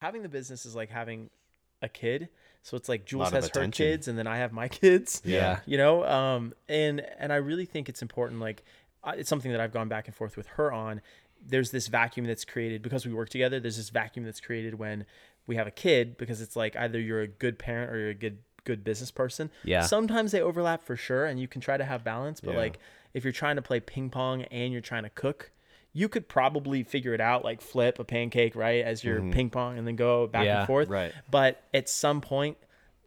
having the business is like having a kid. So it's like Jules Lot of has her kids and then I have my kids. Yeah. You know, um, and and I really think it's important. Like, it's something that I've gone back and forth with her on. There's this vacuum that's created because we work together. There's this vacuum that's created when we have a kid because it's like either you're a good parent or you're a good good business person. Yeah. Sometimes they overlap for sure, and you can try to have balance. But Yeah. like, if you're trying to play ping pong and you're trying to cook, you could probably figure it out, like flip a pancake right as you're mm-hmm. ping pong, and then go back Yeah. and forth. Right. But at some point,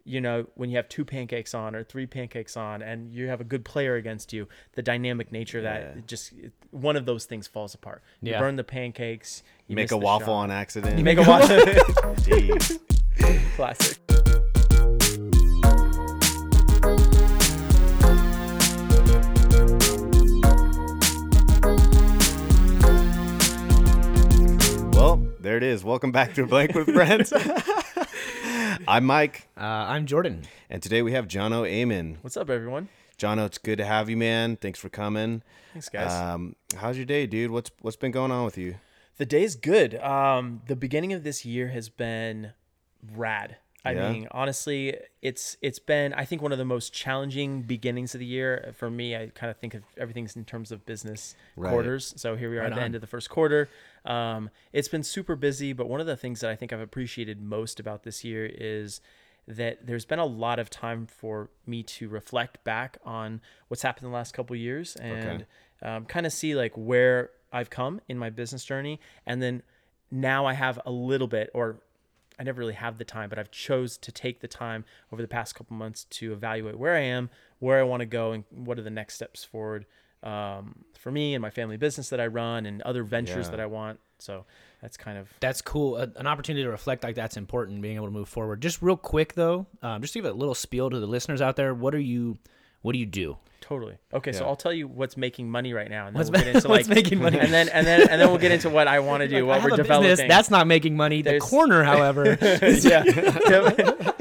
you know, when you have two pancakes on or three pancakes on, and you have a good player against you, the dynamic nature of that Yeah. just one of those things falls apart. You Yeah. burn the pancakes. You Make a waffle shot. on accident. You make a waffle. Classic. There it is. Welcome back to Blank with Friends. I'm Mike, Uh, I'm Jordan. and today we have Jono Aymin. What's up, everyone? Jono, it's good to have you, man. Thanks for coming. Thanks, guys. Um, how's your day, dude? What's what's been going on with you? The day's good. Um, the beginning of this year has been rad. I Yeah? mean, honestly, it's it's been I think one of the most challenging beginnings of the year for me. I kind of think of everything's in terms of business Right. quarters. So here we are Right at the on. end of the first quarter. Um, it's been super busy, but one of the things that I think I've appreciated most about this year is that there's been a lot of time for me to reflect back on what's happened in the last couple years and um, kind of see like where I've come in my business journey, and then now I have a little bit, or I never really have the time, but I've chose to take the time over the past couple months to evaluate where I am, where I want to go, and what are the next steps forward um, for me and my family business that I run and other ventures Yeah. that I want. So that's kind of That's cool. A, an opportunity to reflect like that's important. Being able to move forward. Just real quick though, um, just to give a little spiel to the listeners out there. What are you? What do you do? Totally. Okay, so I'll tell you what's making money right now, and then What's we'll get into like what's making money? and then and then and then we'll get into what I want to do, Like, I what we're a developing. business, That's not making money. The corner, however, yeah.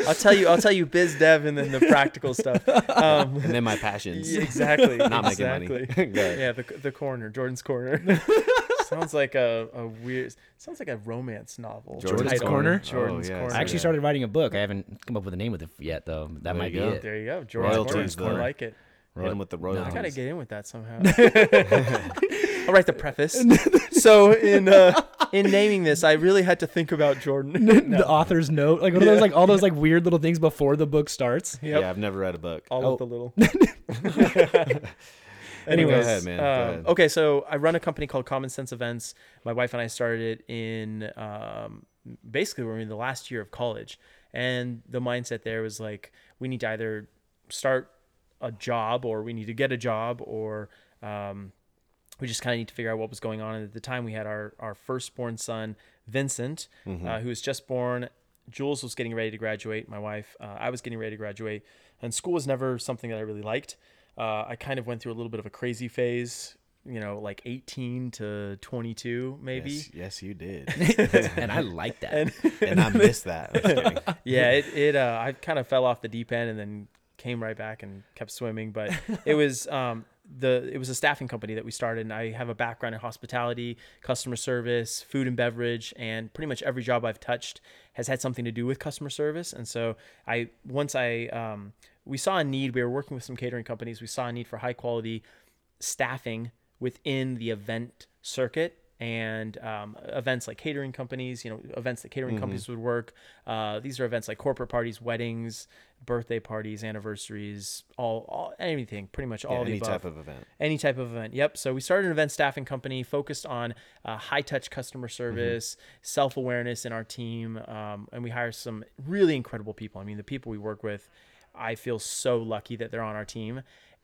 I'll tell you. I'll tell you biz dev and then the practical stuff. Um, And then my passions. exactly. Not making money. exactly. Yeah, the the corner, Jordan's corner. Sounds like a, a weird. Sounds like a romance novel. Jordan's title. Corner? Jordan's Oh, yeah. corner. I actually started writing a book. I haven't come up with a name with it yet though. That There might be you go. it. There you go. Jordan's Royalties, corner. I like it. Hit him with the I gotta get in with that somehow. I'll write the preface. so in uh, in naming this, I really had to think about Jordan. The author's note, like one of those, like all those like weird little things before the book starts. Yep. Yeah, I've never read a book. All Oh. with the little. Anyway, Anyways, go ahead, man. Um, okay, so I run a company called Common Sense Events. My wife and I started it in um, basically we're in the last year of college, and the mindset there was like we need to either start a job or we need to get a job or um, we just kind of need to figure out what was going on. And at the time, we had our our firstborn son Vincent, Mm-hmm. uh, who was just born. Jules was getting ready to graduate. My wife, uh, I was getting ready to graduate, and school was never something that I really liked. Uh, I kind of went through a little bit of a crazy phase, you know, like 18 to 22, maybe. Yes, yes, you did. and I like that. And and I missed that. I'm just kidding. yeah, it, it uh, I kind of fell off the deep end and then came right back and kept swimming. But it was um, the it was a staffing company that we started, and I have a background in hospitality, customer service, food and beverage, and pretty much every job I've touched has had something to do with customer service. And so I once I um, we saw a need. We were working with some catering companies. We saw a need for high quality staffing within the event circuit and um, events like catering companies, you know, events that catering companies would work. Uh, these are events like corporate parties, weddings, birthday parties, anniversaries, all, all anything, pretty much all Yeah, any type of event. Any type of event. Yep. So we started an event staffing company focused on uh, high touch customer Mm-hmm. service, self awareness in our team. Um, and we hire some really incredible people. I mean, the people we work with, I feel so lucky that they're on our team.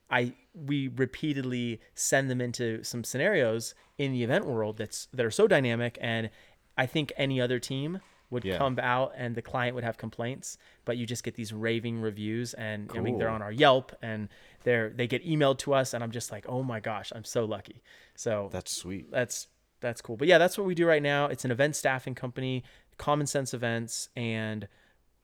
I we repeatedly send them into some scenarios in the event world that's that are so dynamic and I think any other team would Yeah. come out and the client would have complaints, but you just get these raving reviews and I mean they're on our Yelp and they're they get emailed to us and I'm just like, "Oh my gosh, I'm so lucky." So That's sweet. that's that's cool. But yeah, that's what we do right now. It's an event staffing company, Common Sense Events, and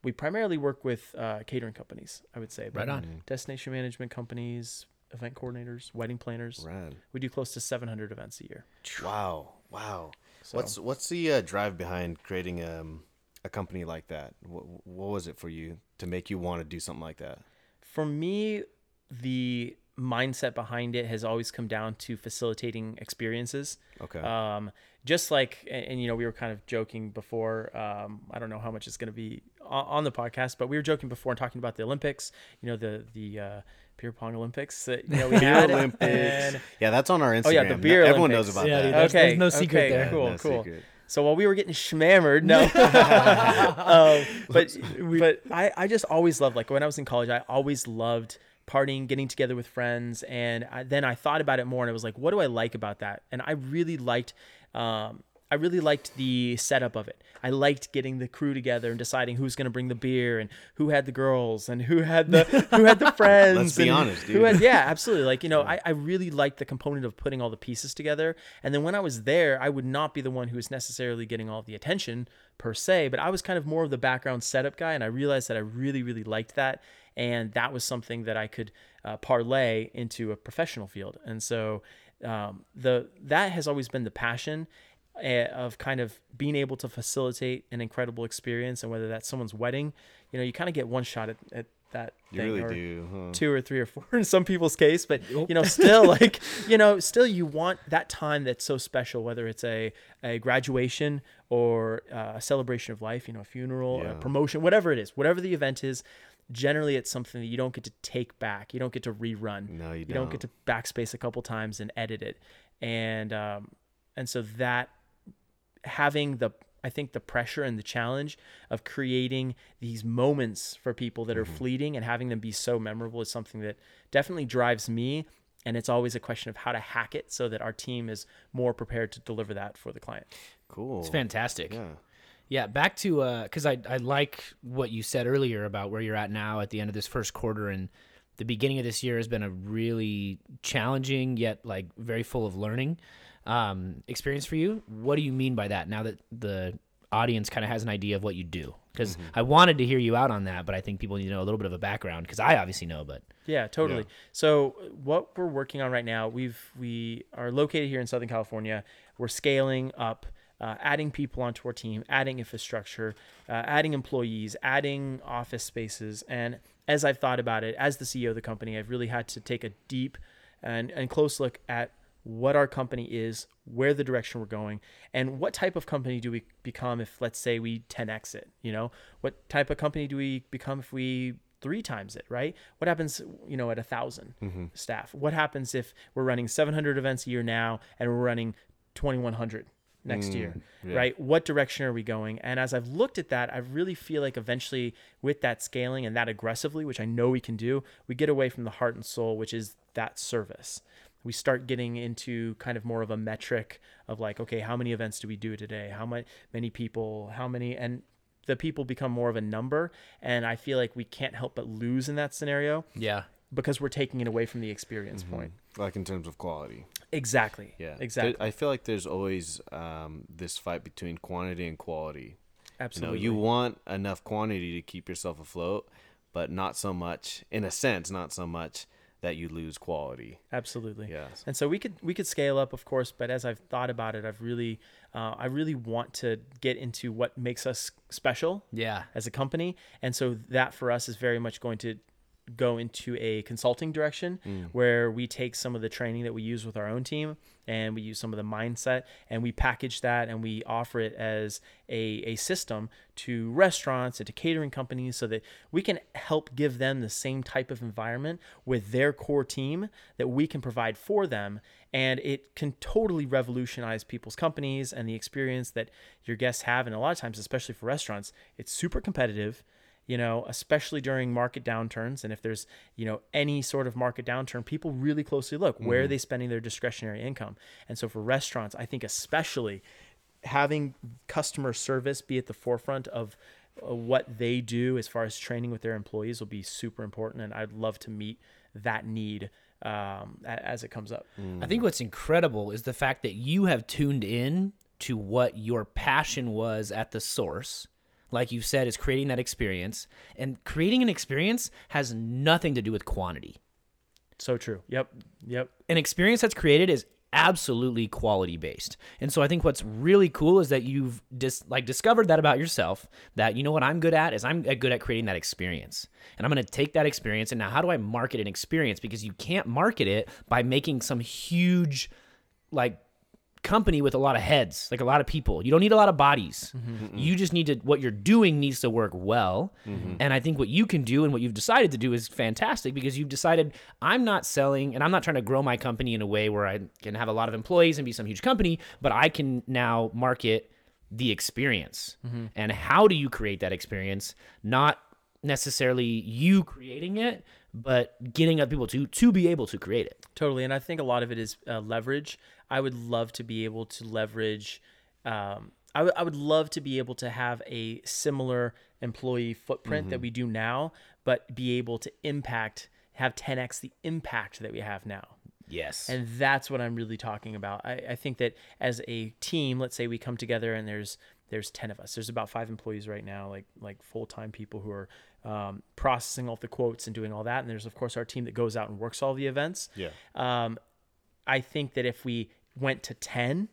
we primarily work with uh, catering companies. I would say, Right on. Destination management companies, event coordinators, wedding planners. Rad. We do close to 700 events a year. Wow. Wow. So- What's what's the uh, drive behind creating um, a company like that? What, what was it for you to make you want to do something like that? For me, the mindset behind it has always come down to facilitating experiences. Okay. Um, just like, and, and, you know, we were kind of joking before. Um, I don't know how much it's going to be on, on, the podcast, but we were joking before and talking about the Olympics. You know, the the uh, beer pong Olympics that you know we had. Olympics. And, yeah, that's on our Instagram. Oh yeah, the beer. Everyone Olympics. knows about Yeah, that. dude, There's- okay, there's no secret okay, there. Cool, No cool. secret. So while we were getting schmammered, no, um, but but I, I just always loved like when I was in college, I always loved partying, getting together with friends, and I, then I thought about it more, and I was like, what do I like about that? And I really liked, um, I really liked the setup of it. I liked getting the crew together and deciding who's going to bring the beer and who had the girls and who had the who had the friends. Let's be and honest, Who dude. had, yeah, absolutely. Like you know, I, I really liked the component of putting all the pieces together. And then when I was there, I would not be the one who was necessarily getting all the attention per se, but I was kind of more of the background setup guy, and I realized that I really really liked that, and that was something that I could uh, parlay into a professional field. And so um, the that has always been the passion uh, of kind of being able to facilitate an incredible experience, and whether that's someone's wedding, you know, you kind of get one shot at, at that. You thing, really or do. Huh? Two or three or four in some people's case, but you know, still like you know, still you want that time that's so special, whether it's a a graduation or uh, a celebration of life, you know, a funeral, Yeah. a promotion, whatever it is, whatever the event is. Generally, it's something that you don't get to take back. You don't get to rerun No, you you don't. don't get to backspace a couple times and edit it and um and so that having the i think the pressure and the challenge of creating these moments for people that are fleeting and having them be so memorable is something that definitely drives me and it's always a question of how to hack it so that our team is more prepared to deliver that for the client Cool. It's fantastic. Yeah. Yeah, back to because I I like what you said earlier about where you're at now at the end of this first quarter and the beginning of this year has been a really challenging yet like very full of learning um, experience for you. What do you mean by that? Now that the audience kind of has an idea of what you do, because I wanted to hear you out on that, but I think people need to know a little bit of a background because I obviously know, but Yeah, totally. So what we're working on right now, we've we are located here in Southern California. We're scaling up, uh, adding people onto our team, adding infrastructure, uh, adding employees, adding office spaces. And as I've thought about it, as the CEO of the company, I've really had to take a deep and, and close look at what our company is, where the direction we're going, and what type of company do we become if, let's say, we 10x it? You know, what type of company do we become if we three times it? Right? What happens, you know, at a 1000 staff? What happens if we're running 700 events a year now and we're running 2100 next year? Mm, yeah. Right? What direction are we going? And as I've looked at that, I really feel like eventually, with that scaling and that aggressively, which I know we can do, we get away from the heart and soul, which is that service we start getting into kind of more of a metric of like okay how many events do we do today how many many people how many and the people become more of a number and i feel like we can't help but lose in that scenario yeah, because we're taking it away from the experience point Like in terms of quality. exactly Yeah. exactly There- I feel like there's always um, this fight between quantity and quality. absolutely You know, you want enough quantity to keep yourself afloat, but not so much, in a sense, not so much that you lose quality. absolutely Yes. and so we could we could scale up of course but as i've thought about it i've really uh, i really want to get into what makes us special yeah, as a company. And so that for us is very much going to go into a consulting direction mm. where we take some of the training that we use with our own team and we use some of the mindset and we package that and we offer it as a, a system to restaurants and to catering companies so that we can help give them the same type of environment with their core team that we can provide for them. And it can totally revolutionize people's companies and the experience that your guests have. And a lot of times especially for restaurants it's super competitive you know especially during market downturns and if there's you know any sort of market downturn people really closely look where are they spending their discretionary income. And so for restaurants i think especially having customer service be at the forefront of uh, what they do as far as training with their employees will be super important and i'd love to meet that need um, as it comes up. I think what's incredible is the fact that you have tuned in to what your passion was at the source. Like you said, is creating that experience. And creating an experience has nothing to do with quantity. so true yep yep An experience that's created is absolutely quality based. And so I think what's really cool is that you've dis- like discovered that about yourself that you know what I'm good at is I'm uh, good at creating that experience. And I'm going to take that experience and now how do I market an experience because you can't market it by making some huge like company with a lot of heads, like a lot of people. You don't need a lot of bodies. Mm-hmm, mm-hmm. You just need to what you're doing needs to work well. Mm-hmm. And I think what you can do and what you've decided to do is fantastic because you've decided I'm not selling and I'm not trying to grow my company in a way where I can have a lot of employees and be some huge company, but I can now market the experience. And how do you create that experience? Not necessarily you creating it, but getting other people to to be able to create it. Totally, and I think a lot of it is uh, leverage. I would love to be able to leverage. Um, I would- love to be able to have a similar employee footprint that we do now, but be able to impact, have 10x the impact that we have now. Yes. And that's what I'm really talking about. I, I think that as a team, let's say we come together and there's there's ten of us. There's about five employees right now, like like full time people who are um, processing all the quotes and doing all that. And there's of course our team that goes out and works all the events. Yeah. Um, I think that if we went to ten,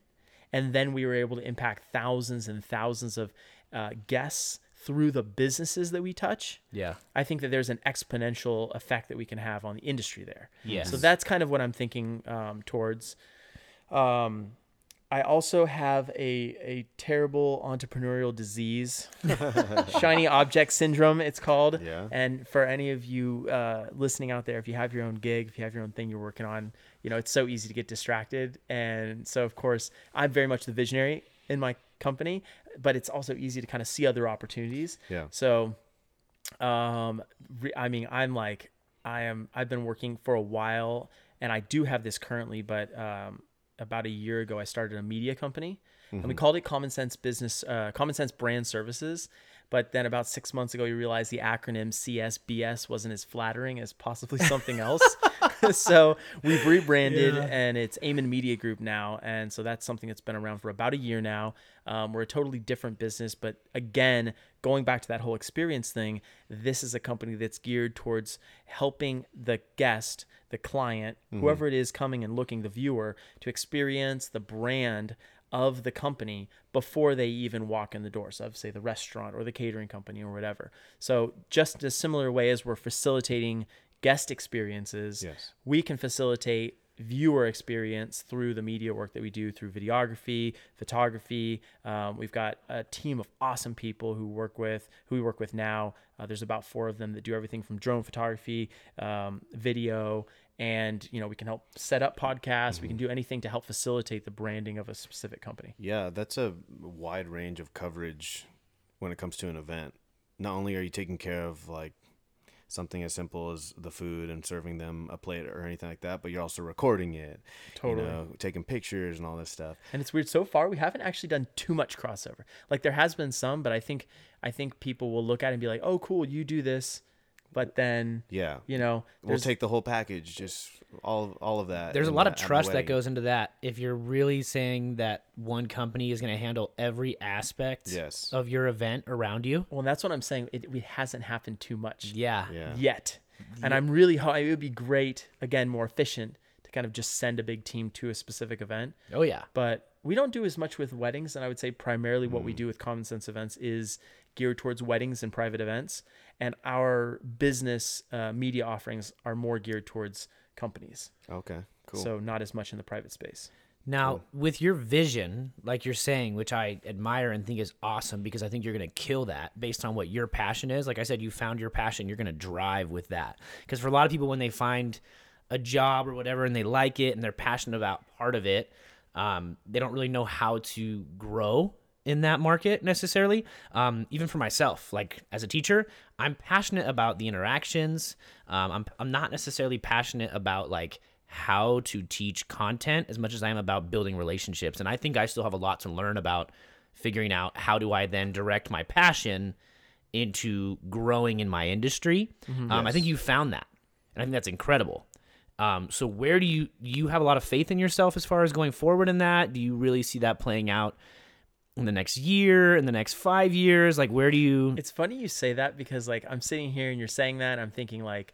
and then we were able to impact thousands and thousands of uh, guests through the businesses that we touch, yeah. I think that there's an exponential effect that we can have on the industry there. yeah So that's kind of what I'm thinking um, towards. Um, I also have a, a terrible entrepreneurial disease, shiny object syndrome, it's called. Yeah. And for any of you uh, listening out there, if you have your own gig, if you have your own thing you're working on, you know, it's so easy to get distracted. And so, of course, I'm very much the visionary in my company, but it's also easy to kind of see other opportunities. Yeah. So, um, re- I mean, I'm like, I am. I've been working for a while, and I do have this currently. But um, about a year ago, I started a media company, and we called it Common Sense Business, uh, Common Sense Brand Services. But then about six months ago, you realized the acronym CSBS wasn't as flattering as possibly something else. so we've rebranded and it's Aymin Media Group now. And so that's something that's been around for about a year now. Um, we're a totally different business. But again, going back to that whole experience thing, this is a company that's geared towards helping the guest, the client, whoever it is coming and looking, the viewer, to experience the brand of the company before they even walk in the door. So, say the restaurant or the catering company or whatever. So, just a similar way as we're facilitating guest experiences, Yes. we can facilitate viewer experience through the media work that we do through videography, photography. Um, we've got a team of awesome people who work with who we work with now. Uh, there's about four of them that do everything from drone photography, um, video, and you know we can help set up podcasts. We can do anything to help facilitate the branding of a specific company. Yeah, that's a wide range of coverage when it comes to an event. Not only are you taking care of like something as simple as the food and serving them a plate or anything like that, but you're also recording it, Totally. you know, taking pictures and all this stuff. And it's weird. So far, we haven't actually done too much crossover. Like there has been some, but I think I think people will look at it and be like, "Oh, cool, you do this," but then Yeah, you know, we'll take the whole package, just all all of that. There's a lot the- of trust that goes into that. If you're really saying that one company is going to handle every aspect Yes. of your event around you, well, that's what I'm saying. It, it hasn't happened too much yeah, Yeah. yet, and I'm really ho- it would be great again, more efficient to kind of just send a big team to a specific event. oh yeah, but we don't do as much with weddings and i would say primarily what we mm. do with common sense events is geared towards weddings and private events and our business uh, media offerings are more geared towards companies Okay, cool. so not as much in the private space Now, with your vision, like you're saying, which I admire and think is awesome because I think you're going to kill that based on what your passion is. Like I said, you found your passion, you're going to drive with that. Because for a lot of people, when they find a job or whatever and they like it and they're passionate about part of it, um, they don't really know how to grow in that market necessarily. Um, even for myself, like as a teacher, I'm passionate about the interactions. Um, I'm, I'm not necessarily passionate about like how to teach content as much as I am about building relationships. And I think I still have a lot to learn about figuring out how do I then direct my passion into growing in my industry. Um, I think you found that, and I think that's incredible. Um, so where do you you have a lot of faith in yourself as far as going forward in that? Do you really see that playing out in the next year, in the next five years? Like where do you? it's funny you say that because like i'm sitting here and you're saying that i'm thinking like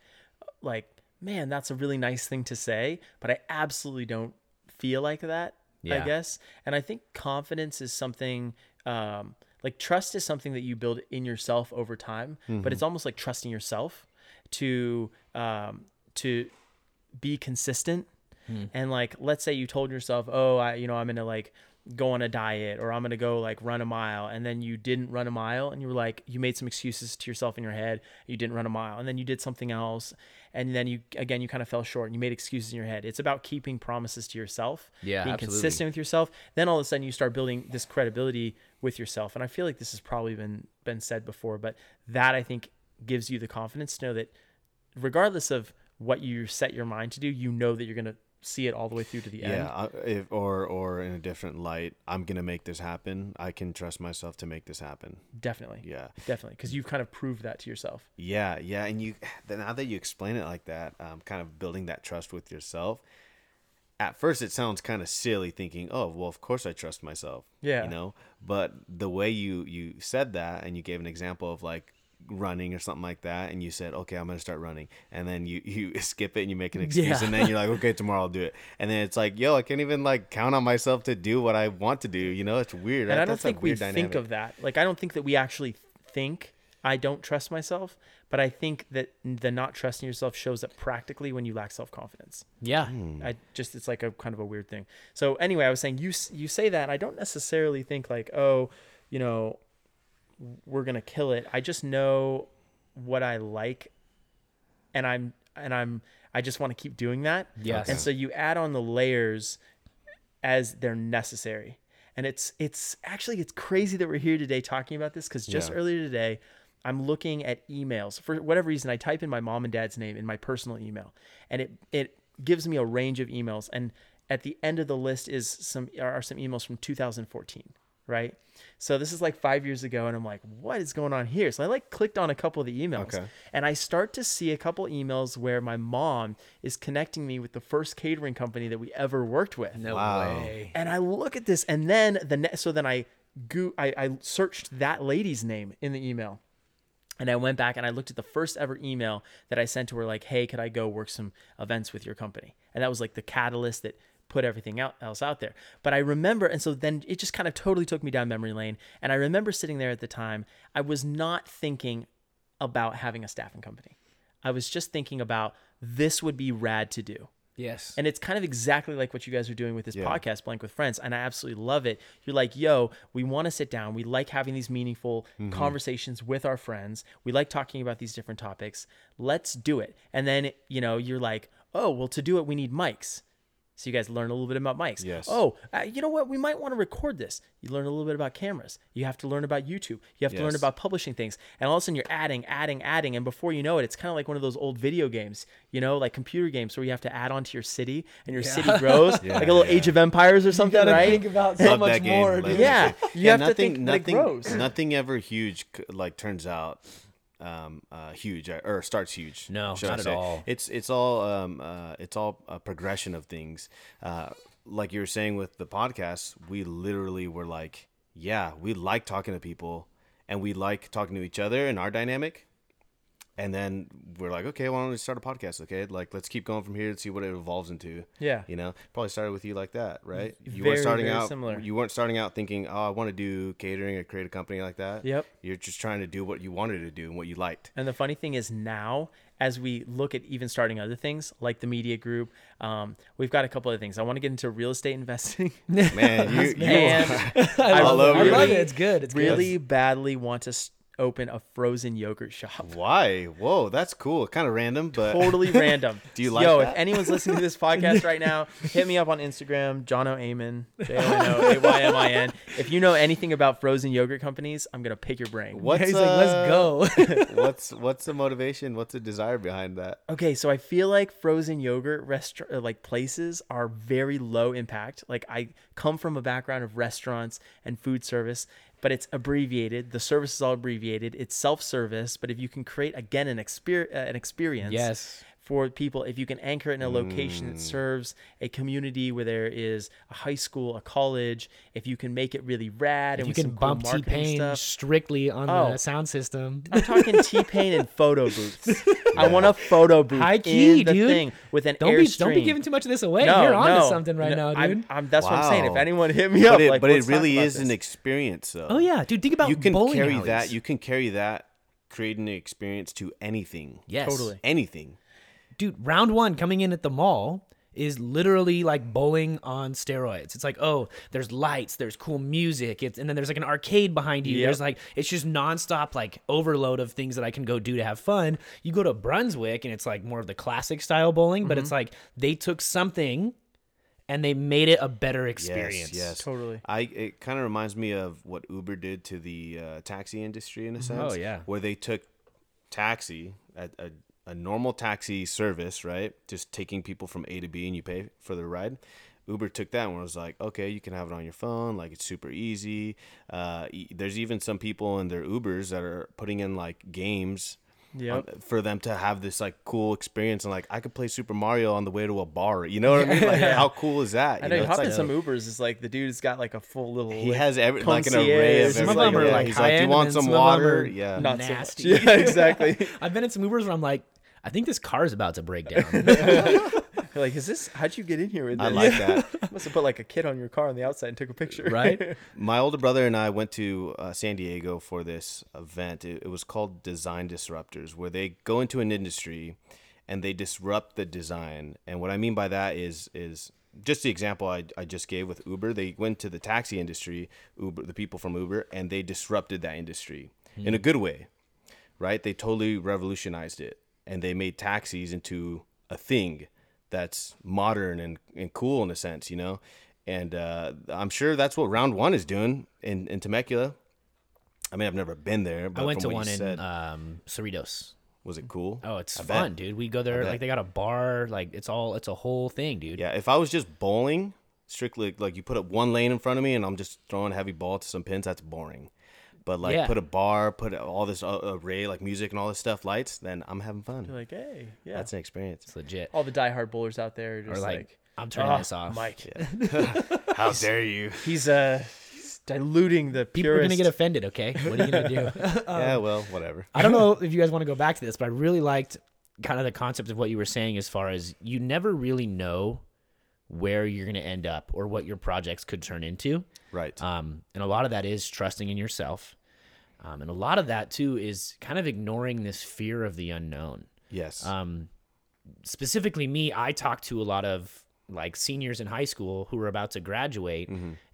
like man that's a really nice thing to say but i absolutely don't feel like that. Yeah. I guess, and I think confidence is something. Um, like trust is something that you build in yourself over time, but it's almost like trusting yourself to um, to be consistent and like let's say you told yourself oh i you know i'm gonna like go on a diet or i'm gonna go like run a mile and then you didn't run a mile and you were like you made some excuses to yourself in your head you didn't run a mile and then you did something else and then you again you kind of fell short and you made excuses in your head it's about keeping promises to yourself Yeah, being absolutely. consistent with yourself then all of a sudden you start building this credibility with yourself and i feel like this has probably been been said before but that i think gives you the confidence to know that regardless of what you set your mind to do, you know that you're going to see it all the way through to the Yeah, end. Yeah, if, or or in a different light, I'm gonna make this happen. I can trust myself to make this happen. Definitely. Yeah, Definitely. Because you've kind of proved that to yourself. yeah, yeah. And you now that you explain it like that, um, kind of building that trust with yourself. At first, it sounds kind of silly, thinking, "Oh, well, of course I trust myself." Yeah. you know. But the way you you said that, and you gave an example of like running or something like that and you said okay i'm gonna start running and then you you skip it and you make an excuse Yeah. and then you're like okay tomorrow i'll do it and then it's like yo i can't even like count on myself to do what i want to do you know it's weird and That- I don't that's think we weird think of that. Like, I don't think that we actually think I don't trust myself, but I think that the not trusting yourself shows up practically when you lack self confidence. Yeah. Hmm. I just it's like a kind of a weird thing. So anyway, I was saying you you say that I don't necessarily think like oh, you know, we're gonna kill it. I just know what I like, and I'm and I'm I just want to keep doing that. Yes. And so you add on the layers as they're necessary. And it's it's actually it's crazy that we're here today talking about this because just Yeah. earlier today I'm looking at emails for whatever reason I type in my mom and dad's name in my personal email and it it gives me a range of emails and at the end of the list is some are some emails from 2014 right so this is like five years ago and i'm like what is going on here so i like clicked on a couple of the emails Okay. and i start to see a couple emails where my mom is connecting me with the first catering company that we ever worked with No Wow. way. and I look at this, and then the ne- so then I go I, I searched that lady's name in the email, and I went back and I looked at the first ever email that I sent to her, like, "Hey, could I go work some events with your company?" And that was like the catalyst that put everything out, else out there. But I remember, and so then it just kind of totally took me down memory lane. And I remember sitting there at the time, I was not thinking about having a staffing company. I was just thinking about this would be rad to do. Yes. And it's kind of exactly like what you guys are doing with this Yeah. podcast, Blank with Friends. And I absolutely love it. You're like, yo, we want to sit down. We like having these meaningful mm-hmm. conversations with our friends. We like talking about these different topics. Let's do it. And then, you know, you're like, oh, well, to do it, we need mics. So you guys learn a little bit about mics. Yes. Oh, uh, you know what? We might want to record this. You learn a little bit about cameras. You have to learn about YouTube. You have to learn about publishing things. And all of a sudden you're adding, adding, adding. And before you know it, it's kind of like one of those old video games, you know, like computer games where you have to add on to your city and your city grows, Yeah, like a little yeah. Age of Empires or something, right? Think about Love that game, love Yeah, game. you have to nothing, think that it nothing, grows. nothing ever huge like turns out um uh huge uh, or starts huge No, not at all. it's it's all um uh it's all a progression of things uh like you were saying with the podcast we literally were like yeah we like talking to people and we like talking to each other and our dynamic and then we're like okay why don't we start a podcast okay like let's keep going from here and see what it evolves into Yeah. you know probably started with you like that right you Very, weren't starting out similar. you weren't starting out thinking oh i want to do catering or create a company like that Yep. you're just trying to do what you wanted to do and what you liked And the funny thing is now, as we look at even starting other things like the media group, um, we've got a couple of things. I want to get into real estate investing. man you, you I I love, really- it. It's good. It's really badly want to s- open a frozen yogurt shop. why whoa that's cool kind of random but totally random. Do you like Yo, that? if anyone's listening to this podcast right now, hit me up on Instagram, Jono Aymin, J O N O A Y M I N. If you know anything about frozen yogurt companies, I'm gonna pick your brain. what's He's like, let's uh, go. what's what's the motivation what's the desire behind that Okay, so I feel like frozen yogurt restaurant like places are very low impact. Like I come from a background of restaurants and food service, but it's abbreviated. The service is all abbreviated. It's self-service, but if you can create again an exper- uh, an experience, yes. For people if you can anchor it in a location Mm. that serves a community where there is a high school, a college. If you can make it really rad If and you can some cool bump T Pain strictly on Oh. the sound system. I'm talking T Pain and photo booths. I want a photo booth High key, in the dude. thing with an Don't be airstream. don't be giving too much of this away. no, You're onto no, something right no, now, I'm- dude. I'm, that's what I'm saying. If anyone hit me up, But it, like, but it really is an experience, though. oh yeah, dude. Think about you can carry alleys. that. You can carry that, creating an experience to anything. yes, Totally. Anything. Dude. Round1 coming in at the mall is literally like bowling on steroids. It's like, oh, there's lights, there's cool music, it's, and then there's like an arcade behind you. Yep. There's like, it's just nonstop like overload of things that I can go do to have fun. You go to Brunswick and it's like more of the classic style bowling, but Mm-hmm. it's like they took something and they made it a better experience. Yes, yes. Totally. I it kind of reminds me of what Uber did to the uh, taxi industry in a sense. Oh, yeah. where they took taxi a, a a normal taxi service, right? Just taking people from A to B and you pay for the ride. Uber took that and was like, okay, you can have it on your phone, like it's super easy. Uh, e- there's even some people in their Ubers that are putting in like games Yep. on- for them to have this like cool experience and like I could play Super Mario on the way to a bar. You know what I mean? Like how cool is that? I You know you it's hop in some Ubers. It's like the dude's got like a full little. he like, has every like an array of. Some of everything. them are Yeah, like he's like, "Do you want some some water?" Yeah, Not Nasty. so. Yeah, exactly. I've been in some Ubers where I'm like, I think this car is about to break down. Like, is this? How'd you get in here with this? I like that. Must have put like a kid on your car on the outside and took a picture. Right? My older brother and I went to uh, San Diego for this event. It, it was called Design Disruptors, where they go into an industry and they disrupt the design. And what I mean by that is is just the example I, I just gave with Uber. They went to the taxi industry, Uber, the people from Uber, and they disrupted that industry in a good way, right? They totally revolutionized it, and they made taxis into a thing that's modern and, and cool in a sense, you know. And uh, I'm sure that's what Round1 is doing in, in Temecula. I mean, I've never been there, but I went to what one in said, um, Cerritos. was it cool? Oh, it's I bet. fun, dude. We go there like they got a bar, like it's all it's a whole thing, dude. Yeah, if I was just bowling, strictly like you put up one lane in front of me and I'm just throwing a heavy ball to some pins, that's boring. But like Yeah. put a bar, put all this uh, array like music and all this stuff, lights, then I'm having fun. You're like, hey, yeah. That's an experience. It's legit. All the diehard bowlers out there are Or like, like, I'm turning "Ah, this off. Mike. How dare you? He's uh he's diluting the People are purest. gonna get offended, okay? What are you gonna do? yeah, well, whatever. I don't know if you guys want to go back to this, but I really liked kind of the concept of what you were saying as far as you never really know where you're going to end up or what your projects could turn into. Right. Um, and a lot of that is trusting in yourself. Um, and a lot of that too is kind of ignoring this fear of the unknown. yes. Um, specifically me, I talk to a lot of like seniors in high school who are about to graduate.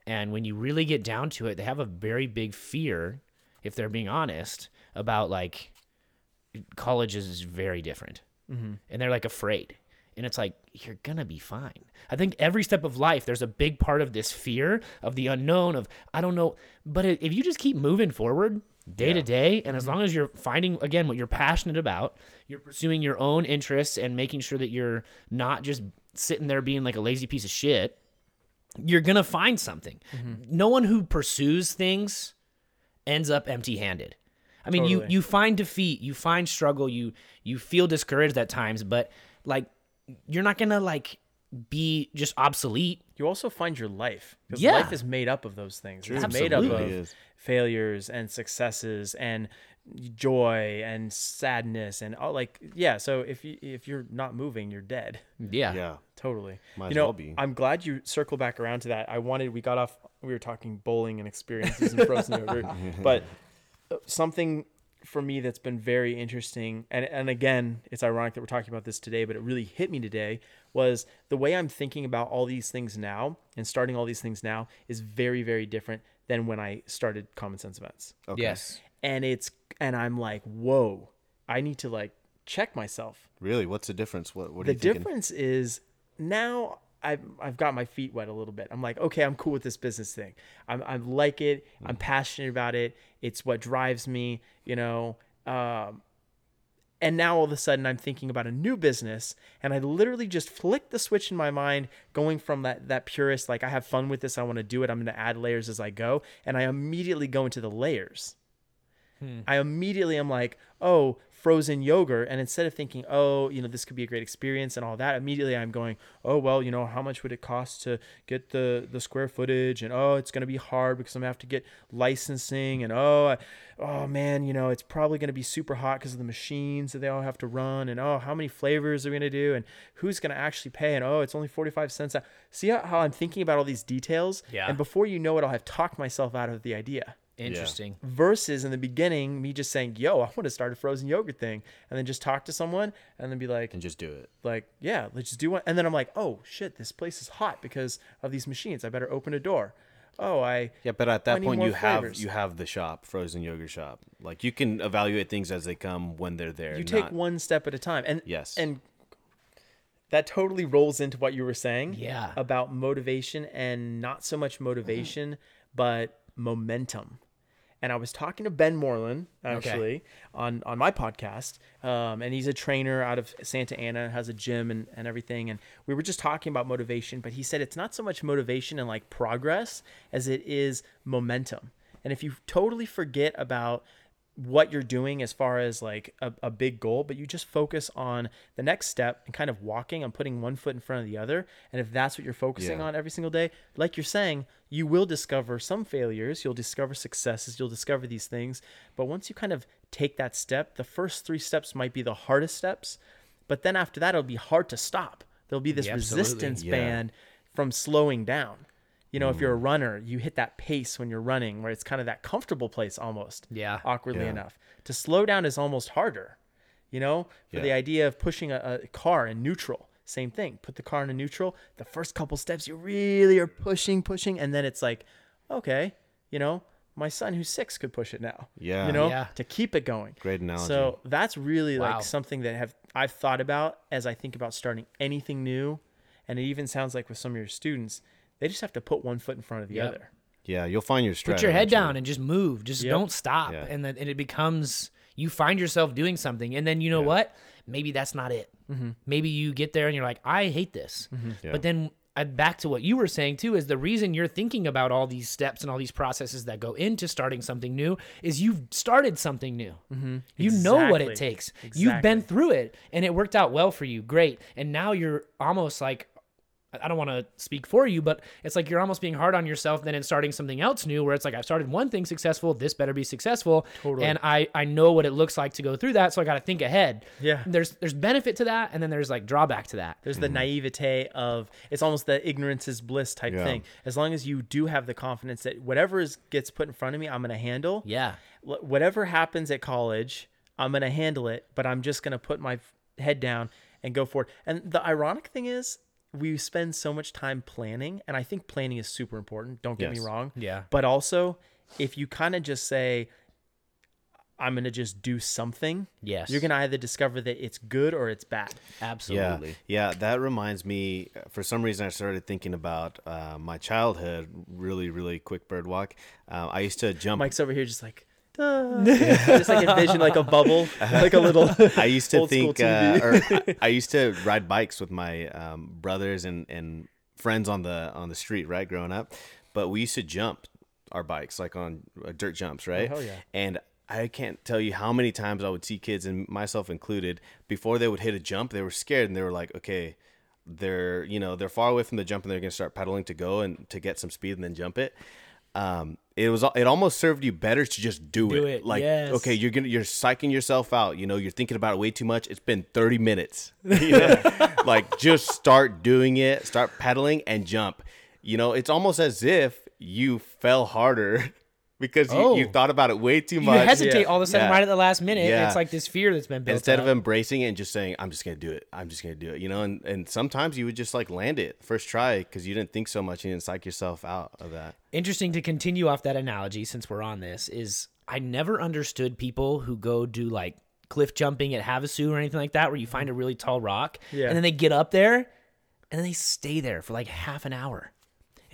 And when you really get down to it, they have a very big fear, if they're being honest, about like college is very different. And they're like afraid. And it's like, you're going to be fine. I think every step of life, there's a big part of this fear of the unknown, of I don't know. But if you just keep moving forward day to day, and as mm-hmm. long as you're finding, again, what you're passionate about, you're pursuing your own interests and making sure that you're not just sitting there being like a lazy piece of shit, you're going to find something. Mm-hmm. No one who pursues things ends up empty-handed. I mean, you you find defeat, you find struggle, you you feel discouraged at times, but like you're not to like be just obsolete. you also find your life because Yeah. life is made up of those things. It's made up Absolutely. of It is. failures and successes and joy and sadness and all like yeah. So if you if you're not moving, you're dead. Yeah. yeah. Totally. Might you as know, well be. I'm glad you circle back around to that. I wanted we got off we were talking bowling and experiences and frozen yogurt, but uh, something for me that's been very interesting and and again, it's ironic that we're talking about this today, but it really hit me today was the way I'm thinking about all these things now and starting all these things now is very very different than when I started Common Sense Events Okay. Yes. and it's and I'm like, whoa, I need to like check myself. Really? What's the difference? What What are The you thinking? difference is now I've I've got my feet wet a little bit. I'm like, okay, I'm cool with this business thing. I'm I like it. I'm passionate about it. It's what drives me, you know. Um, and now all of a sudden I'm thinking about a new business and I literally just flick the switch in my mind going from that that purist like I have fun with this I want to do it I'm going to add layers as I go and I immediately go into the layers I immediately am like, oh, frozen yogurt. And instead of thinking, oh, you know, this could be a great experience and all that, immediately I'm going, oh, well, you know, how much would it cost to get the, the square footage? And oh, it's going to be hard because I'm going to have to get licensing. And oh, I, oh man, you know, it's probably going to be super hot because of the machines that they all have to run. And oh, how many flavors are we going to do? And who's going to actually pay? And oh, it's only 45 cents. See how, how I'm thinking about all these details? Yeah. And before you know it, I'll have talked myself out of the idea Interesting. versus in the beginning me just saying yo i want to start a frozen yogurt thing and then just talk to someone and then be like and just do it. like yeah let's just do one and then i'm like oh shit this place is hot because of these machines i better open a door oh i Yeah, but at that point you have you have the shop, frozen yogurt shop. Like you can evaluate things as they come when they're there. you take not- one step at a time and Yes. and that totally rolls into what you were saying Yeah. about motivation and not so much motivation mm-hmm. but momentum and I was talking to Ben Moreland actually on on my podcast, um, and he's a trainer out of Santa Ana, has a gym and, and everything. And we were just talking about motivation, but he said it's not so much motivation and like progress as it is momentum. And if you totally forget about what you're doing as far as like a, a big goal, but you just focus on the next step and kind of walking and putting one foot in front of the other. And if that's what you're focusing Yeah. on every single day, like you're saying, you will discover some failures, you'll discover successes, you'll discover these things. But once you kind of take that step, the first three steps might be the hardest steps, but then after that, it'll be hard to stop. There'll be this Yeah, resistance Yeah. band from slowing down. You know, if you're a mm. runner, you hit that pace when you're running where it's kind of that comfortable place almost Yeah. awkwardly Yeah. enough. To slow down is almost harder. You know, for the idea of pushing a, a car in neutral, same thing. Put the car in a neutral. The first couple steps, you really are pushing, pushing, and then it's like, okay, you know, my son who's six could push it now. Yeah. you know, Yeah. to keep it going. Great analogy. So that's really Wow. like something that have I've thought about as I think about starting anything new, and it even sounds like with some of your students, they just have to put one foot in front of the Yep. other. yeah, you'll find your stride. Put your head down and just move. Just Yep. don't stop. Yeah. And then and it becomes you find yourself doing something, and then you know what? Maybe that's not it. Mm-hmm. Maybe you get there and you're like, I hate this. Yeah. But then I, back to what you were saying too is the reason you're thinking about all these steps and all these processes that go into starting something new is you've started something new. You know what it Exactly. takes. You've been through it and it worked out well for you. Great. And now you're almost like I don't want to speak for you, but it's like you're almost being hard on yourself then in starting something else new where it's like I've started one thing successful, this better be successful. Totally. And I I know what it looks like to go through that, so I got to think ahead. Yeah. There's there's benefit to that and then there's like drawback to that. There's the mm-hmm. naivete of it's almost the ignorance is bliss type Yeah. thing. As long as you do have the confidence that whatever is, gets put in front of me, I'm going to handle. Yeah. Whatever happens at college, I'm going to handle it, but I'm just going to put my head down and go for it. And the ironic thing is, we spend so much time planning, and I think planning is super important. Don't get Yes. me wrong. Yeah. But also, if you kind of just say, I'm going to just do something, Yes. you're going to either discover that it's good or it's bad. Absolutely. Yeah, yeah. That reminds me. For some reason, I started thinking about uh, my childhood. Really, really quick bird walk. Uh, I used to jump. Mike's over here just like, "Duh." Just like envision like a bubble, like a little. I used to old think, uh, or I, I used to ride bikes with my um, brothers and, and friends on the on the street, right, growing up. But we used to jump our bikes like on uh, dirt jumps, right? hell yeah. And I can't tell you how many times I would see kids and myself included before they would hit a jump, they were scared and they were like, okay, they're you know they're far away from the jump and they're gonna start pedaling to go and to get some speed and then jump it. Um, it was it almost served you better to just do, Do it. it, Like yes. okay, you're gonna you're psyching yourself out. You know, you're thinking about it way too much. It's been 30 minutes. You know? like just start doing it, start pedaling and jump. You know, it's almost as if you fell harder because you, Oh. you thought about it way too much. You hesitate Yeah. all of a sudden Yeah. right at the last minute. Yeah. It's like this fear that's been built Instead up. of embracing it and just saying, "I'm just gonna do it. I'm just gonna do it," you know, and, and sometimes you would just like land it first try because you didn't think so much and you didn't psych yourself out of that. interesting to continue off that analogy since we're on this is I never understood people who go do like cliff jumping at Havasu or anything like that where you find a really tall rock Yeah. and then they get up there and then they stay there for like half an hour.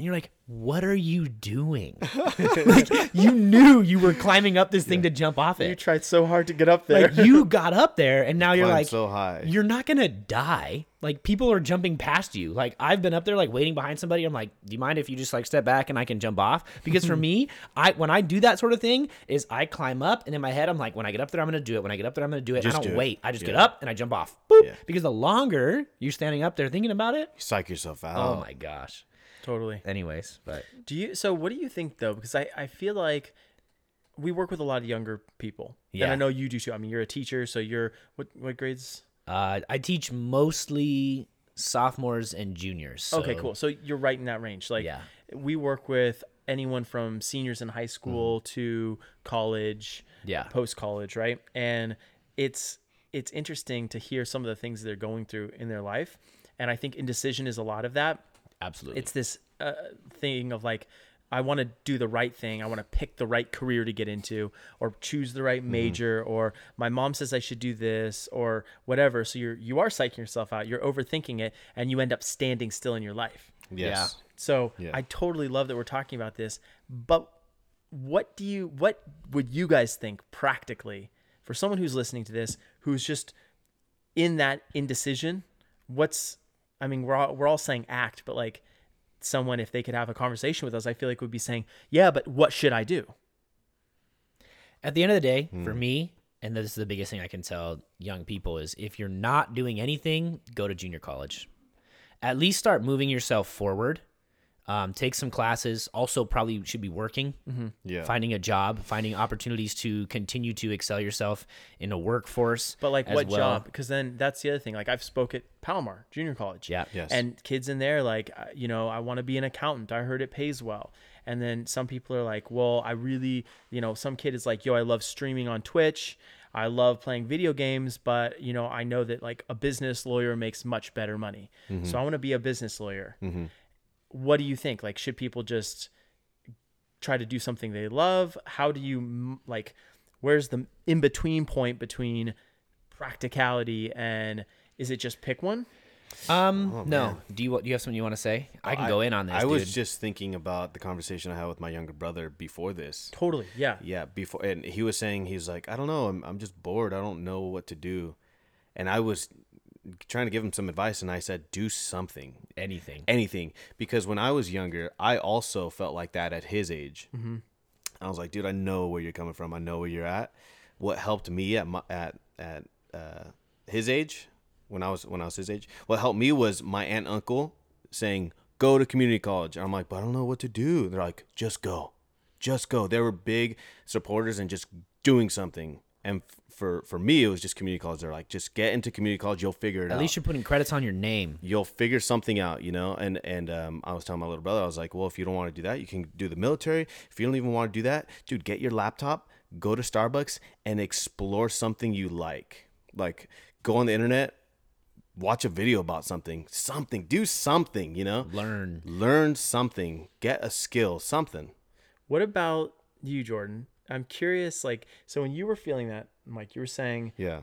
And you're like, what are you doing? like, you knew you were climbing up this thing to jump off it. You tried so hard to get up there. Like you got up there and now you're like so high. you're not gonna die. Like people are jumping past you. Like I've been up there like waiting behind somebody. I'm like, do you mind if you just like step back and I can jump off? Because for me, I when I do that sort of thing, is I climb up and in my head I'm like, when I get up there, I'm gonna do it. When I get up there, I'm gonna do it. Just I don't do it. wait. I just get up and I jump off. Boop. Yeah. Because the longer you're standing up there thinking about it, You psych yourself oh out. oh my gosh. Totally. Anyways, but Do you? So what do you think though? Because I I feel like we work with a lot of younger people, Yeah. and I know you do too. I mean, you're a teacher, so you're what what grades? uh, I teach mostly sophomores and juniors. okay, cool. So you're right in that range. Like, Yeah. we work with anyone from seniors in high school to college, Yeah. post college, right? And it's it's interesting to hear some of the things they're going through in their life, and I think indecision is a lot of that. Absolutely. It's this uh, thing of like. I want to do the right thing. I want to pick the right career to get into or choose the right major or my mom says I should do this or whatever. So you're you are psyching yourself out. You're overthinking it and you end up standing still in your life. Yes. So Yeah. I totally love that we're talking about this. But what do you what would you guys think practically for someone who's listening to this who's just in that indecision? What's I mean, we're all we're all saying act, but like someone if they could have a conversation with us, I feel like would be saying, "Yeah, but what should I do?" At the end of the day, for hmm. me, and this is the biggest thing I can tell young people is if you're not doing anything, go to junior college. At least start moving yourself forward. Um, take some classes. Also, probably should be working, Yeah. finding a job, finding opportunities to continue to excel yourself in a workforce. But like as what well. job? Because then that's the other thing. Like I've spoke at Palomar Junior College. Yeah. Yes. And kids in there like, uh, you know, I want to be an accountant. I heard it pays well. And then some people are like, well, I really, you know, some kid is like, yo, I love streaming on Twitch. I love playing video games, but you know, I know that like a business lawyer makes much better money. So I want to be a business lawyer. What do you think? Like, should people just try to do something they love? How do you like? Where's the in between point between practicality and is it just pick one? Um, no. Do you do you have something you want to say? I can go in on this. I dude. was just thinking about the conversation I had with my younger brother before this. Totally. Yeah. Yeah, before and he was saying he's like, I don't know, I'm I'm just bored. I don't know what to do. And I was trying to give him some advice and I said, do something. anything. Anything. Because when I was younger, I also felt like that at his age. Mm-hmm. I was like, dude, I know where you're coming from. I know where you're at. What helped me at my at at uh, his age, when I was when I was his age, what helped me was my aunt and uncle saying, "Go to community college." And I'm like, but I don't know what to do. They're like, just go, just go. They were big supporters and just doing something. And for for me, it was just community college. They're like, just get into community college. You'll figure it out. At least you're putting credits on your name. you'll figure something out, you know. And and um, I was telling my little brother, I was like, well, if you don't want to do that, you can do the military. If you don't even want to do that, dude, get your laptop, go to Starbucks, and explore something you like. Like go on the internet, watch a video about something, something, do something, you know. Learn. Learn something, get a skill, something. What about you, Jordan? I'm curious. Like, so when you were feeling that, Mike, you were saying Yeah.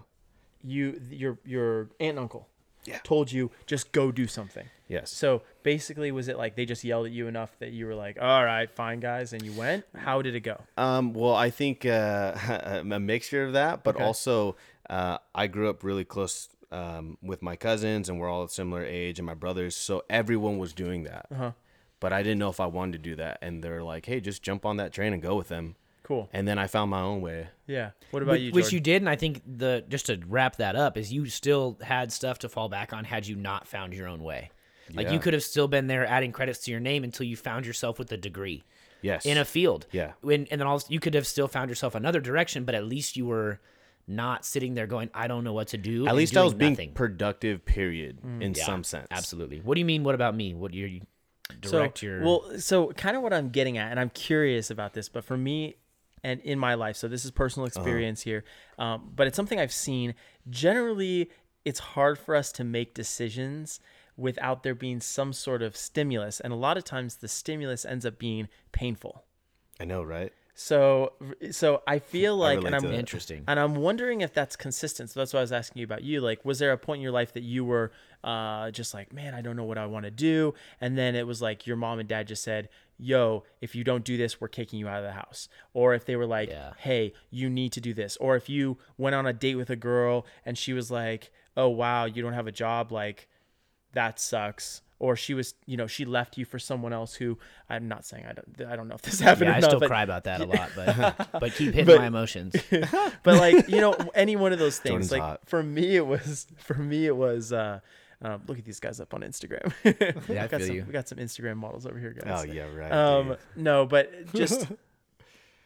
you your your aunt and uncle Yeah. told you just go do something. Yes. So basically, was it like they just yelled at you enough that you were like, "All right, fine, guys," and you went? How did it go? Um, well, I think uh, a mixture of that, but Okay. also uh, I grew up really close um, with my cousins, and we're all a similar age, and my brothers, so everyone was doing that. Uh-huh. But I didn't know if I wanted to do that, and they're like, "Hey, just jump on that train and go with them." Cool. And then I found my own way. Yeah. What about Which, you, which you did, and I think the just to wrap that up is you still had stuff to fall back on had you not found your own way. Like Yeah. you could have still been there adding credits to your name until you found yourself with a degree Yes. in a field. Yeah. When, and then also you could have still found yourself another direction, but at least you were not sitting there going, "I don't know what to do." At least I was doing being nothing. productive. Period. Mm. in Yeah, some sense. Absolutely. What do you mean? What about me? What do you direct so, your? well so kind of what i'm getting at and i'm curious about this but for me and in my life so this is personal Uh-huh. experience here um, but it's something i've seen generally it's hard for us to make decisions without there being some sort of stimulus and a lot of times the stimulus ends up being painful I know, right? So so I feel like, relate and I'm. Interesting. and I'm wondering if that's consistent. So that's why I was asking you about you. Like, was there a point in your life that you were uh, just like, man, I don't know what I want to do, and then it was like your mom and dad just said, "Yo, if you don't do this, we're kicking you out of the house," or if they were like, Yeah. "Hey, you need to do this," or if you went on a date with a girl and she was like, "Oh wow, you don't have a job," like that sucks. Or she was, you know, she left you for someone else who I'm not saying I don't, I don't know if this happened Yeah, I not, still but cry about that a lot, but but keep hitting But- my emotions. but like you know any one of those things Jordan's like hot. for me it was for me it was uh um, look at these guys up on instagram Yeah, I we got feel some, you. we got some instagram models over here guys. Oh yeah, right. um dude. no but just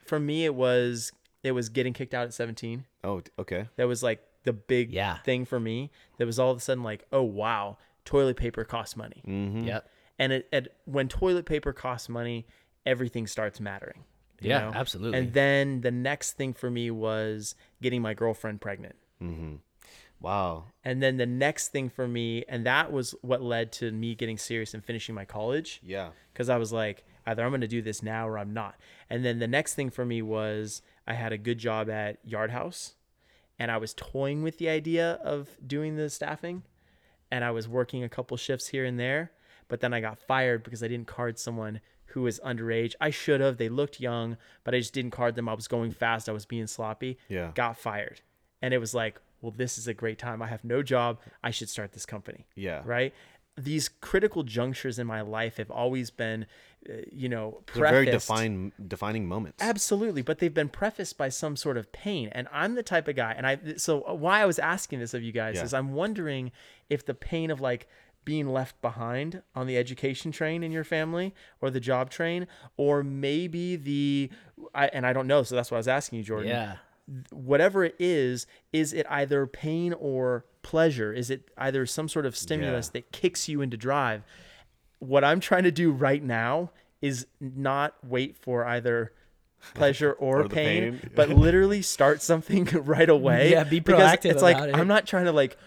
for me it was it was getting kicked out at 17 Oh, okay. that was like the big Yeah. thing for me that was all of a sudden like oh wow toilet paper costs money Mm-hmm. Yep. and it, it when toilet paper costs money everything starts mattering you Yeah, know? absolutely. and then the next thing for me was getting my girlfriend pregnant Mm-hmm. Wow. And then the next thing for me, and that was what led to me getting serious and finishing my college, Yeah. because I was like, either I'm going to do this now or I'm not. And then the next thing for me was I had a good job at Yard House, and I was toying with the idea of doing the staffing, and I was working a couple shifts here and there, but then I got fired because I didn't card someone who was underage. I should have. They looked young, but I just didn't card them. I was going fast. I was being sloppy. Yeah. Got fired. And it was like, well, this is a great time. I have no job. I should start this company Yeah. right? These critical junctures in my life have always been, uh, you know, They're very prefaced. define defining moments. Absolutely, but they've been prefaced by some sort of pain, and I'm the type of guy, and I. So why I was asking this of you guys Yeah. is I'm wondering if the pain of like being left behind on the education train in your family or the job train, or maybe the, I, and I don't know, so that's why I was asking you, Jordan yeah. Whatever it is, is it either pain or pleasure? Is it either some sort of stimulus Yeah. that kicks you into drive? What I'm trying to do right now is not wait for either pleasure or, Or pain, pain. but literally start something right away. Yeah, be because proactive It's like it. I'm not trying to like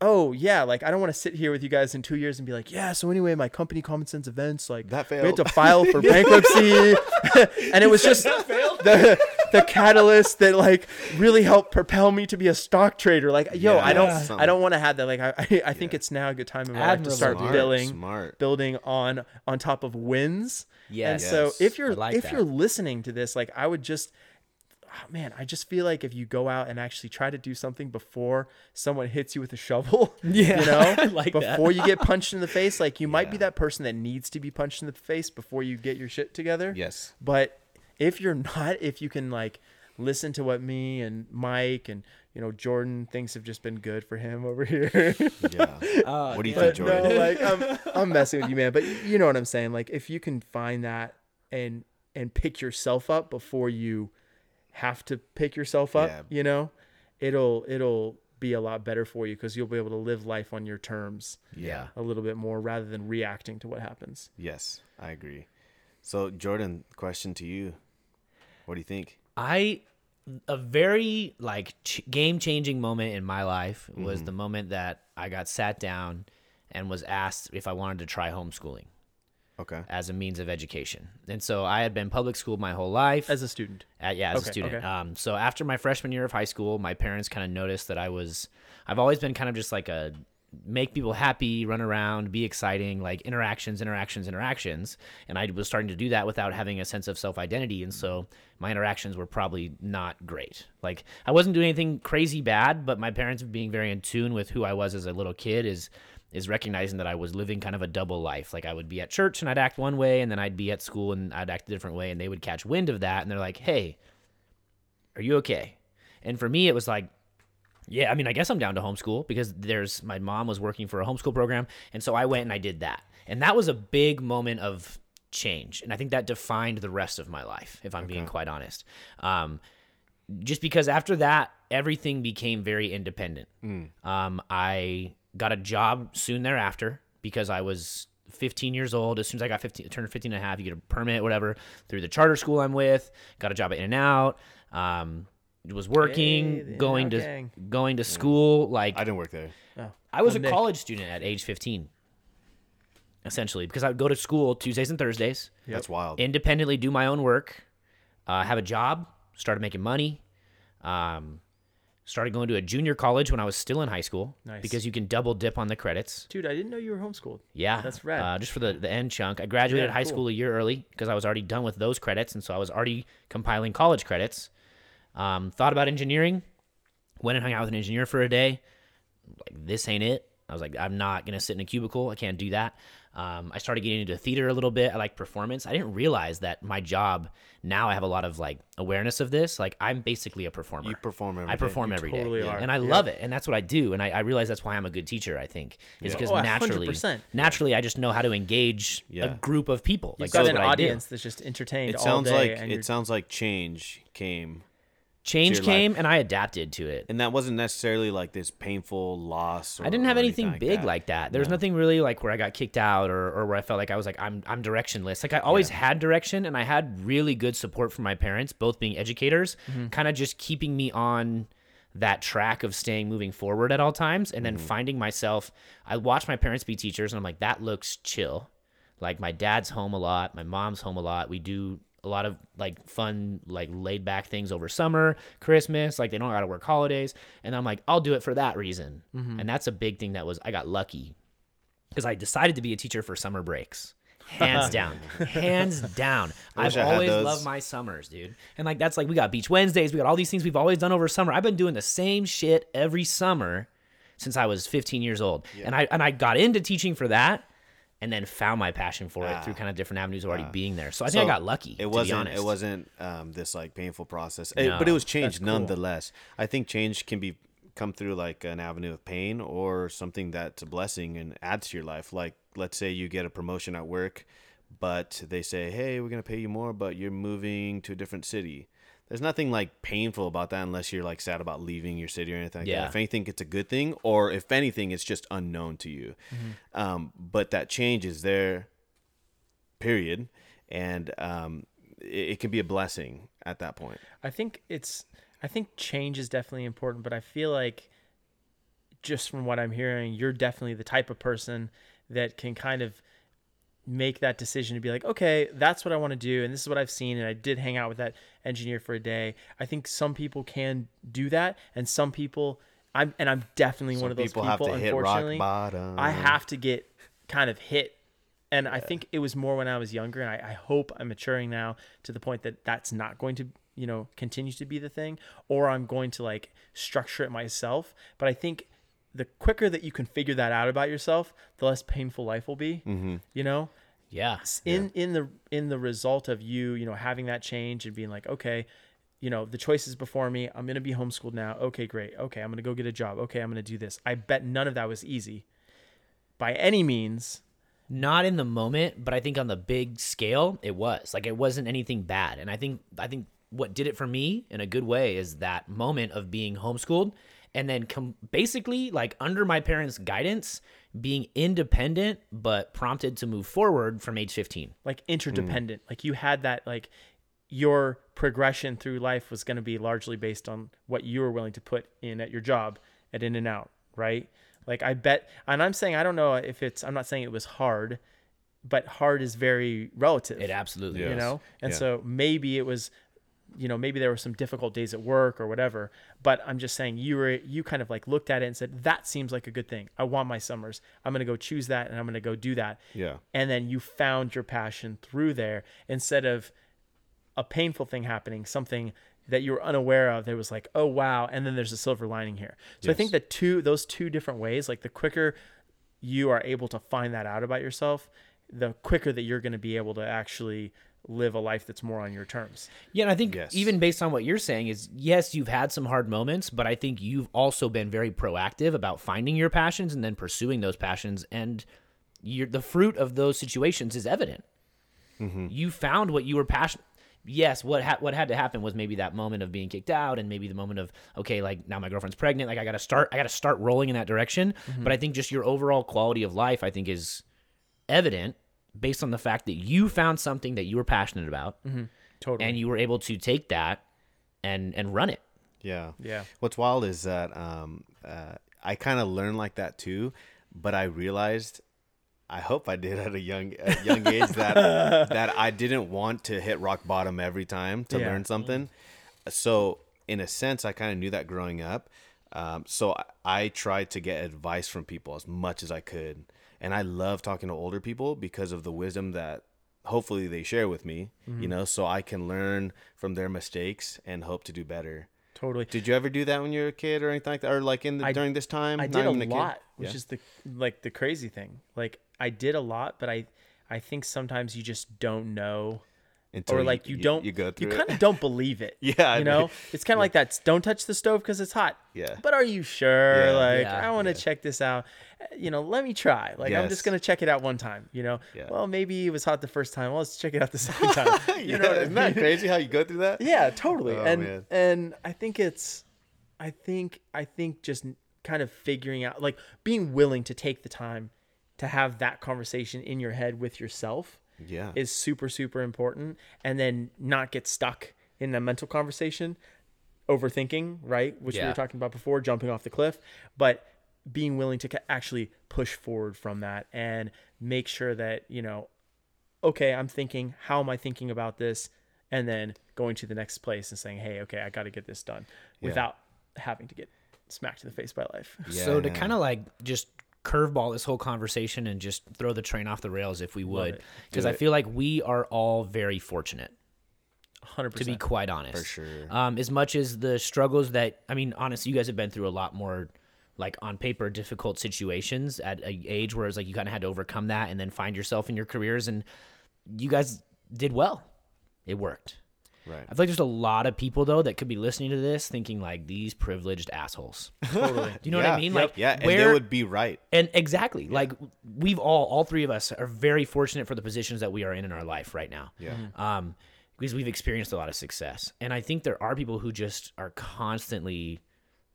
oh yeah, like I don't want to sit here with you guys in two years and be like, yeah. So anyway, my company Common Sense Events like That failed. we had to file for bankruptcy, and it was just the the catalyst that like really helped propel me to be a stock trader. Like yo, Yeah, I don't something. I don't want to have that. Like I I, I think Yeah. it's now a good time in my life to start Smart, building Smart. building on on top of wins. Yes. And so if you're like if that. you're listening to this, like I would just oh, man, I just feel like if you go out and actually try to do something before someone hits you with a shovel, Yeah, you know, like before you get punched in the face, like you might be that person that needs to be punched in the face before you get your shit together. Yes. But if you're not, if you can like listen to what me and Mike and you know Jordan things have just been good for him over here. Yeah. Oh, what do you yeah. think, But no, Jordan? like I'm, I'm messing with you, man. But you know what I'm saying. Like if you can find that and and pick yourself up before you have to pick yourself up, Yeah. you know, it'll it'll be a lot better for you because you'll be able to live life on your terms Yeah. a little bit more rather than reacting to what happens. yes, I agree. So, Jordan, question to you. What do you think? I a very like ch- game changing moment in my life Mm-hmm. was the moment that I got sat down and was asked if I wanted to try homeschooling Okay. as a means of education. And so I had been public schooled my whole life. As a student, Uh, yeah, as Okay, a student. okay. Um, so after my freshman year of high school, my parents kind of noticed that I was, I've always been kind of just like a make people happy, run around, be exciting, like interactions, interactions, interactions. And I was starting to do that without having a sense of self identity. And so my interactions were probably not great. Like I wasn't doing anything crazy bad, but my parents being very in tune with who I was as a little kid is is recognizing that I was living kind of a double life. Like I would be at church and I'd act one way, and then I'd be at school and I'd act a different way, and they would catch wind of that, and they're like, "Hey, are you okay?" And for me, it was like, yeah, I mean, I guess I'm down to homeschool because there's my mom was working for a homeschool program, and so I went and I did that, and that was a big moment of change, and I think that defined the rest of my life, if I'm being quite honest. Um, just because after that, everything became very independent. Um, I got a job soon thereafter because I was 15 years old. As soon as I got 15, turned 15 and a half, you get a permit, whatever, through the charter school I'm with. Got a job at In and Out. Um, was working, Hey, going to gang. going to school. Like I didn't work there. oh, I was well, a Nick, college student at age 15, essentially, because I would go to school Tuesdays and Thursdays That's wild. independently do my own work uh, have a job, started making money. Um, started going to a junior college when I was still in high school Nice. because you can double dip on the credits. Dude, I didn't know you were homeschooled. Yeah, That's rad. Uh, just for the the end chunk, I graduated Yeah, high cool. school a year early because I was already done with those credits, and so I was already compiling college credits. Um, thought about engineering, went and hung out with an engineer for a day. Like this ain't it. I was like, I'm not gonna sit in a cubicle. I can't do that. Um, I started getting into theater a little bit. I like performance. I didn't realize that my job now I have a lot of like awareness of this. Like I'm basically a performer. You perform every I day. perform You every day, totally are. and I Yeah. love it, and that's what I do. And I, I realize that's why I'm a good teacher. I think is because Oh, naturally, 100%. naturally, I just know how to engage a group of people. You've Like got that's an what I do. audience that's just entertained It all sounds day, like and it sounds like change came, Change your life. came, and I adapted to it. and that wasn't necessarily like this painful loss. Or, I didn't have or anything big that. like that. There was No. nothing really like where I got kicked out or, or where I felt like I was like I'm I'm directionless. Like I always had direction and I had really good support from my parents, both being educators, Mm-hmm. kind of just keeping me on that track of staying moving forward at all times and then Mm-hmm. finding myself I watched my parents be teachers and I'm like that looks chill. Like my dad's home a lot, my mom's home a lot. We do a lot of like fun, like laid back things over summer, Christmas. Like they don't got to work holidays, and I'm like, I'll do it for that reason. Mm-hmm. And that's a big thing that was I got lucky because I decided to be a teacher for summer breaks. Hands down, hands down. I've I always loved my summers, dude. And like that's like we got beach Wednesdays, we got all these things we've always done over summer. I've been doing the same shit every summer since I was 15 years old, and I and I got into teaching for that, and then found my passion for it through kind of different avenues already being there. So I think I got lucky. It wasn't. It wasn't um, this like painful process, It- but it was change cool. nonetheless. I think change can be come through like an avenue of pain or something that's a blessing and adds to your life. Like let's say you get a promotion at work, but they say, "Hey, we're gonna pay you more, but you're moving to a different city." There's nothing like painful about that unless you're like sad about leaving your city or anything like Yeah. that. If anything, it's a good thing, or if anything, it's just unknown to you. Um, but that change is there period and um, it, it can be a blessing at that point I think it's I think change is definitely important, but I feel like just from what I'm hearing, you're definitely the type of person that can kind of make that decision to be like, okay, that's what I want to do, and this is what I've seen, and I did hang out with that engineer for a day. I think some people can do that, and some people, I'm, and I'm definitely one of those people people. have to hit rock unfortunately, bottom. I have to get kind of hit. And I think it was more when I was younger, and I, I hope I'm maturing now to the point that that's not going to, you know, continue to be the thing, or I'm going to like structure it myself. But I think the quicker that you can figure that out about yourself, the less painful life will be. Mm-hmm. You know, yeah. in in the in the result of you, you know, having that change and being like, okay, you know, the choice is before me. I'm gonna be homeschooled now. Okay, great. Okay, I'm gonna go get a job. Okay, I'm gonna do this. I bet none of that was easy, by any means. not in the moment, but I think on the big scale, it was like it wasn't anything bad. And I think I think what did it for me in a good way is that moment of being homeschooled and then com- basically like under my parents' guidance, being independent but prompted to move forward from age 15. like interdependent. Hmm. Like you had that like your progression through life was going to be largely based on what you were willing to put in at your job at In and Out, right? Like I bet and I'm saying I don't know if it's I'm not saying it was hard, but hard is very relative. It absolutely you is. know? And Yeah. so maybe it was you know, maybe there were some difficult days at work or whatever, but I'm just saying you were you kind of like looked at it and said that seems like a good thing. I want my summers. I'm going to go choose that and I'm going to go do that yeah and then you found your passion through there instead of a painful thing happening something that you were unaware of that was like oh wow and then there's a silver lining here so i think Yes. that two those two different ways like the quicker you are able to find that out about yourself the quicker that you're going to be able to actually live a life that's more on your terms Yeah, and I think Yes. even based on what you're saying is yes, you've had some hard moments, but I think you've also been very proactive about finding your passions and then pursuing those passions and you're, the fruit of those situations is evident. Mm-hmm. You found what you were passionate Yes, what ha- what had to happen was maybe that moment of being kicked out, and maybe the moment of okay, like now my girlfriend's pregnant, like I gotta start, I gotta start rolling in that direction. Mm-hmm. But I think just your overall quality of life, I think, is evident based on the fact that you found something that you were passionate about, totally and you were able to take that and and run it. yeah yeah what's wild is that um, uh, i kind of learned like that too but i realized I hope I did at a young at a young age that that I didn't want to hit rock bottom every time to Yeah. learn something. So in a sense, I kind of knew that growing up. Um, so I, I tried to get advice from people as much as I could, and I love talking to older people because of the wisdom that hopefully they share with me. Mm-hmm. You know, so I can learn from their mistakes and hope to do better. Totally. Did you ever do that when you were a kid or anything like that, or like in the, I- during this time? I did a even kid? lot, which Yeah. is the like the crazy thing. Like I did a lot, but I I think sometimes you just don't know Until or like you, don't you go through you kind of don't believe it. Yeah, I You know? mean, It's kind of like that don't touch the stove cuz it's hot. Yeah. But are you sure? Yeah. like Yeah. I want to check this out. Uh, You know, let me try. Like I'm just going to check it out one time, you know. Yeah. Well, maybe it was hot the first time. Well, let's check it out the second time. You You know what I isn't that crazy how you go through that? Yeah, totally. Oh, and man. and I think it's I think I think just kind of figuring out like being willing to take the time to have that conversation in your head with yourself Yeah. is super super important and then not get stuck in the mental conversation overthinking, right? Which we were talking about before, jumping off the cliff, but being willing to ca- actually push forward from that and make sure that, you know, okay, I'm thinking, how am I thinking about this? And then going to the next place and saying, hey, okay, I got to get this done without having to get smacked in the face by life. So to kind of like just curveball this whole conversation and just throw the train off the rails if we would, because I feel like we are all very fortunate 100%. to be quite honest. For sure. Um, as much as the struggles that I mean, honestly, you guys have been through a lot more, like on paper, difficult situations at an age where it's like you kind of had to overcome that and then find yourself in your careers, and you guys did well. It worked. Right. I feel like there's a lot of people though that could be listening to this thinking like these privileged assholes. totally. Do you know what I mean? yep, Like yeah, and they would be right. and exactly like we've all all three of us are very fortunate for the positions that we are in in our life right now Yeah. um because we've experienced a lot of success and i think there are people who just are constantly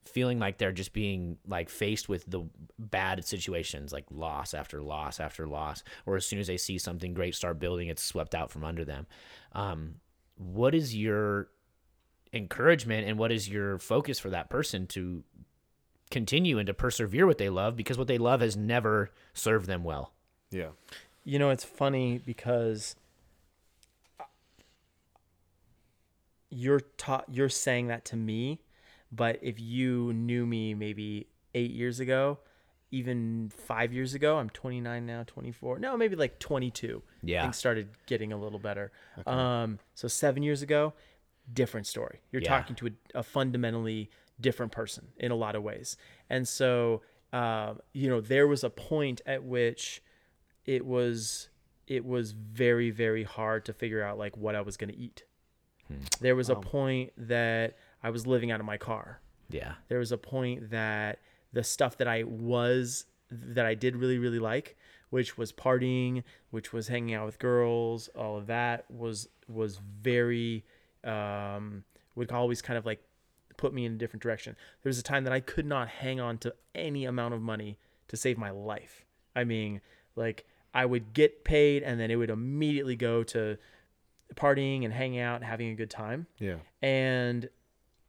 feeling like they're just being like faced with the bad situations like loss after loss after loss or as soon as they see something great start building it's swept out from under them um what is your encouragement and what is your focus for that person to continue and to persevere what they love because what they love has never served them well. Yeah. You know, it's funny because you're taught you're saying that to me, but if you knew me maybe eight years ago, even five years ago, I'm 29 now, 24. No, maybe like 22. Yeah. things started getting a little better. Um, so seven years ago, different story. You're Yeah. talking to a, a fundamentally different person in a lot of ways, and so um, you know there was a point at which it was it was very very hard to figure out like what I was going to eat. There was a point that I was living out of my car. Yeah. There was a point that the stuff that I was that I did really really like, which was partying, which was hanging out with girls, all of that was was very um, would always kind of like put me in a different direction. There was a time that I could not hang on to any amount of money to save my life. I mean, like I would get paid and then it would immediately go to partying and hanging out and having a good time Yeah. and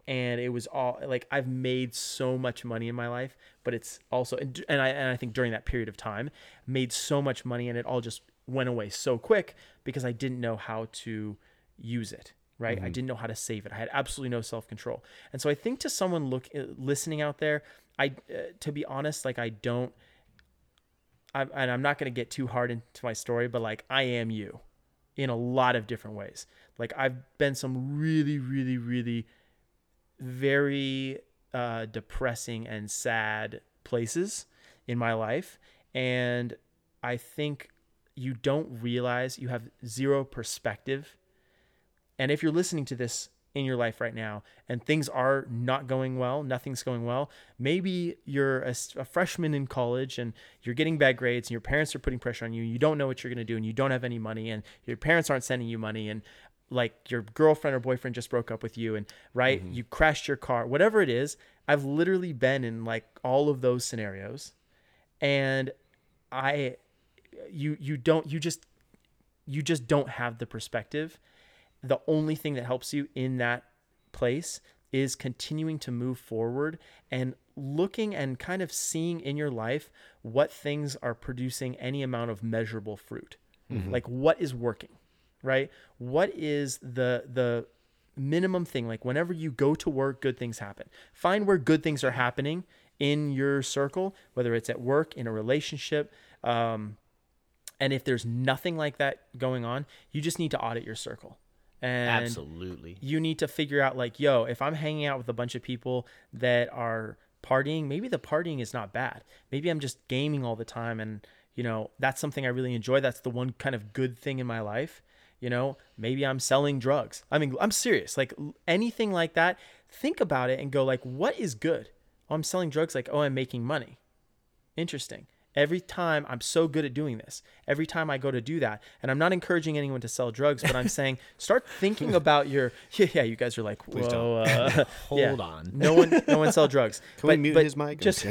and it was all like I've made so much money in my life, but it's also and and I and I think during that period of time made so much money and it all just went away so quick because I didn't know how to use it. Right, I didn't know how to save it. I had absolutely no self control, and so I think to someone look uh, listening out there, I uh, to be honest, like I don't, I'm, and I'm not going to get too hard into my story, but like I am you, in a lot of different ways. Like I've been some really, really, really very uh, depressing and sad places in my life. And I think you don't realize you have zero perspective. And if you're listening to this in your life right now and things are not going well, nothing's going well, maybe you're a freshman in college and you're getting bad grades and your parents are putting pressure on you. You don't know what you're going to do and you don't have any money and your parents aren't sending you money and like your girlfriend or boyfriend just broke up with you and right mm-hmm. you crashed your car whatever it is i've literally been in like all of those scenarios. And i you you don't you just you just don't have the perspective. The only thing that helps you in that place is continuing to move forward and looking and kind of seeing in your life what things are producing any amount of measurable fruit. Mm-hmm. Like what is working, right? What is the the minimum thing like whenever you go to work good things happen. Find where good things are happening in your circle, whether it's at work, in a relationship, um, and if there's nothing like that going on, you just need to audit your circle. And Absolutely. you need to figure out like, yo, if I'm hanging out with a bunch of people that are partying, maybe the partying is not bad. Maybe I'm just gaming all the time and, you know, that's something I really enjoy. That's the one kind of good thing in my life. You know, maybe I'm selling drugs. I mean, I'm serious. Like anything like that, think about it and go like, what is good? Oh, I'm selling drugs like, oh, I'm making money. Interesting. Every time I'm so good at doing this, every time I go to do that, and I'm not encouraging anyone to sell drugs, but I'm saying start thinking about your yeah, yeah. You guys are like, Please whoa, uh, Hold yeah. on. No one, no one sell drugs. Can we mute his mic? Just,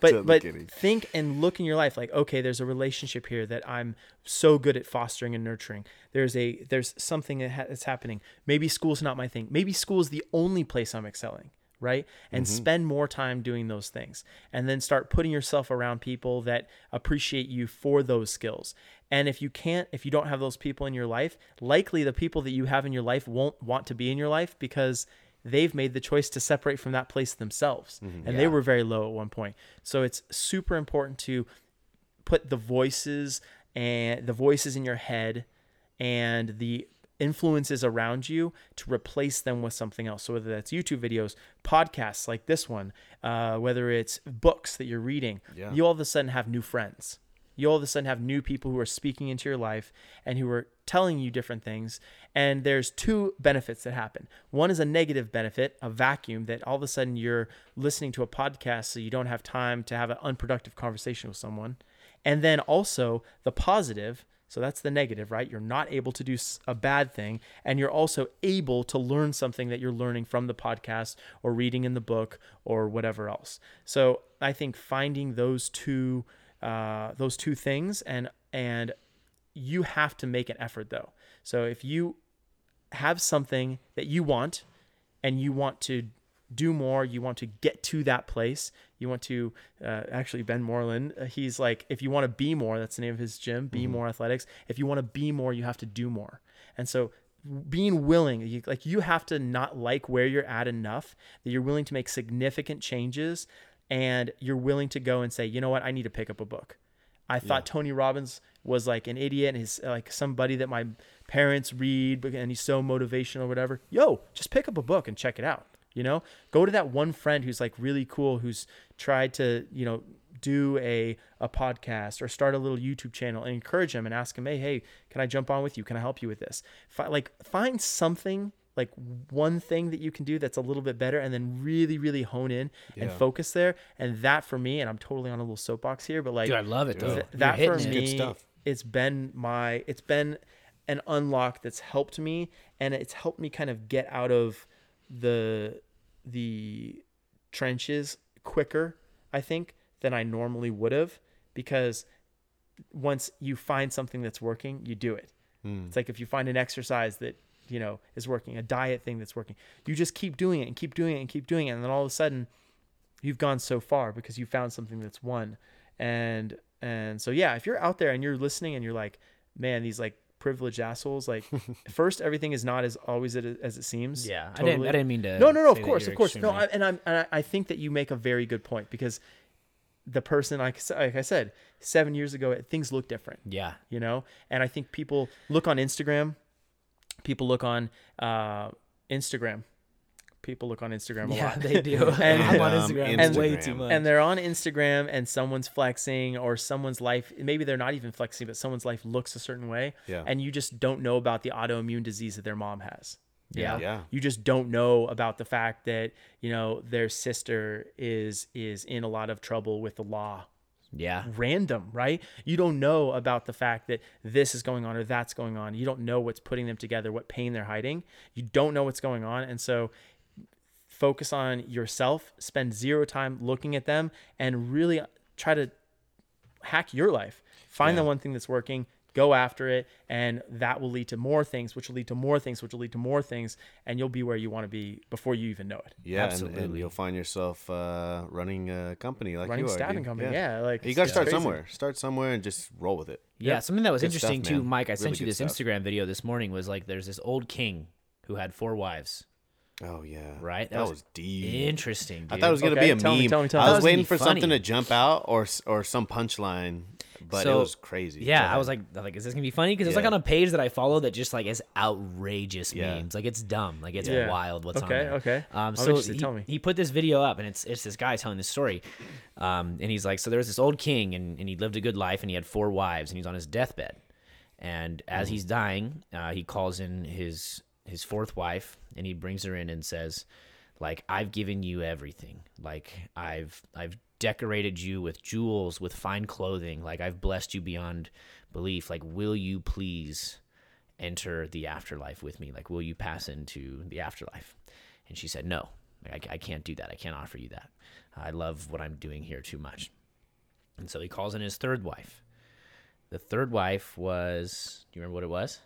but but kidding. think and look in your life like, okay, there's a relationship here that I'm so good at fostering and nurturing. There's a there's something that ha- that's happening. Maybe school's not my thing. Maybe school is the only place I'm excelling. Right. And mm-hmm. spend more time doing those things. And then start putting yourself around people that appreciate you for those skills. And if you can't, if you don't have those people in your life, likely the people that you have in your life won't want to be in your life because they've made the choice to separate from that place themselves. Mm-hmm. And they were very low at one point. So it's super important to put the voices and the voices in your head and the influences around you to replace them with something else. So whether that's YouTube videos, podcasts like this one, uh, whether it's books that you're reading, Yeah. you all of a sudden have new friends. You all of a sudden have new people who are speaking into your life and who are telling you different things. And there's two benefits that happen. One is a negative benefit, a vacuum that all of a sudden you're listening to a podcast so you don't have time to have an unproductive conversation with someone. And then also the positive, so that's the negative, right? You're not able to do a bad thing, and you're also able to learn something that you're learning from the podcast or reading in the book or whatever else. So I think finding those two, uh, those two things, and and you have to make an effort though. So if you have something that you want, and you want to do more, you want to get to that place, you want to uh, actually Ben Moreland, uh, he's like, if you want to be more, that's the name of his gym, be more athletics. If you want to be more, you have to do more. And so being willing, you, like you have to not like where you're at enough that you're willing to make significant changes and you're willing to go and say, you know what, I need to pick up a book. I thought Tony Robbins was like an idiot and he's like somebody that my parents read and he's so motivational or whatever. Yo, just pick up a book and check it out. You know, go to that one friend who's like really cool, who's tried to, you know, do a, a podcast or start a little YouTube channel and encourage him and ask him, Hey, hey, can I jump on with you? Can I help you with this? Fi- like find something like one thing that you can do that's a little bit better and then really, really hone in and focus there. And that for me, and I'm totally on a little soapbox here, but like Dude, I love it though. Th- that for hitting it. me Good stuff. it's been my it's been an unlock that's helped me and it's helped me kind of get out of the the trenches quicker i think than i normally would have because once you find something that's working you do it Hmm. it's like if you find an exercise that you know is working a diet thing that's working you just keep doing it and keep doing it and keep doing it and then all of a sudden you've gone so far because you found something that's one. and and so yeah if you're out there and you're listening and you're like man these like privileged assholes like first everything is not as always it, as it seems Yeah, I didn't. I didn't mean to. no no no of course of course no I, and i'm and I, I think that you make a very good point because the person like, like i said seven years ago things look different yeah, you know and i think people look on instagram people look on uh instagram people look on instagram a yeah, lot they do. And- I'm on Um, Instagram, and- way too much. and they're on instagram and someone's flexing or someone's life maybe they're not even flexing but someone's life looks a certain way Yeah. and you just don't know about the autoimmune disease that their mom has you Yeah. Yeah. you just don't know about the fact that you know their sister is is in a lot of trouble with the law yeah, random, right? You don't know about the fact that this is going on or that's going on. You don't know what's putting them together, what pain they're hiding. You don't know what's going on. And so focus on yourself, spend zero time looking at them, and really try to hack your life. Find the one thing that's working, go after it and that will lead to more things which will lead to more things which will lead to more things and you'll be where you want to be before you even know it Yeah, and, and Absolutely. you'll find yourself uh, running a company like running you a are. staffing dude. company yeah, like You got to start crazy. somewhere. Start somewhere and just roll with it. Yeah, Yeah. something that was Good stuff, interesting too. Mike. I Really sent you this stuff. Instagram video this morning. Was like, there's this old king who had four wives. Oh yeah, Right? That, That was, was deep. Interesting. I thought it was gonna Okay, be a tell meme. me, tell me, tell me. I was was waiting for funny. something to jump out or or some punchline, but So- it was crazy. Yeah, Go I was like, like, is this gonna be funny? Because it's like on a page that I follow that just like is outrageous Yeah. memes. Like it's dumb. Like it's Yeah. wild. What's on Okay, there? okay. Um, so he, Tell me. he put this video up, and it's it's this guy telling this story, um, and he's like, so there was this old king, and, and he lived a good life, and he had four wives, and he's on his deathbed, and as Mm-hmm. he's dying, uh, he calls in his his fourth wife, and he brings her in and says, like, I've given you everything, like I've I've decorated you with jewels, with fine clothing, like I've blessed you beyond belief, like, will you please enter the afterlife with me? Like, will you pass into the afterlife? And she said, No, I, I can't do that. I can't offer you that. I love what I'm doing here too much. And so he calls in his third wife. The third wife was, do you remember what it was?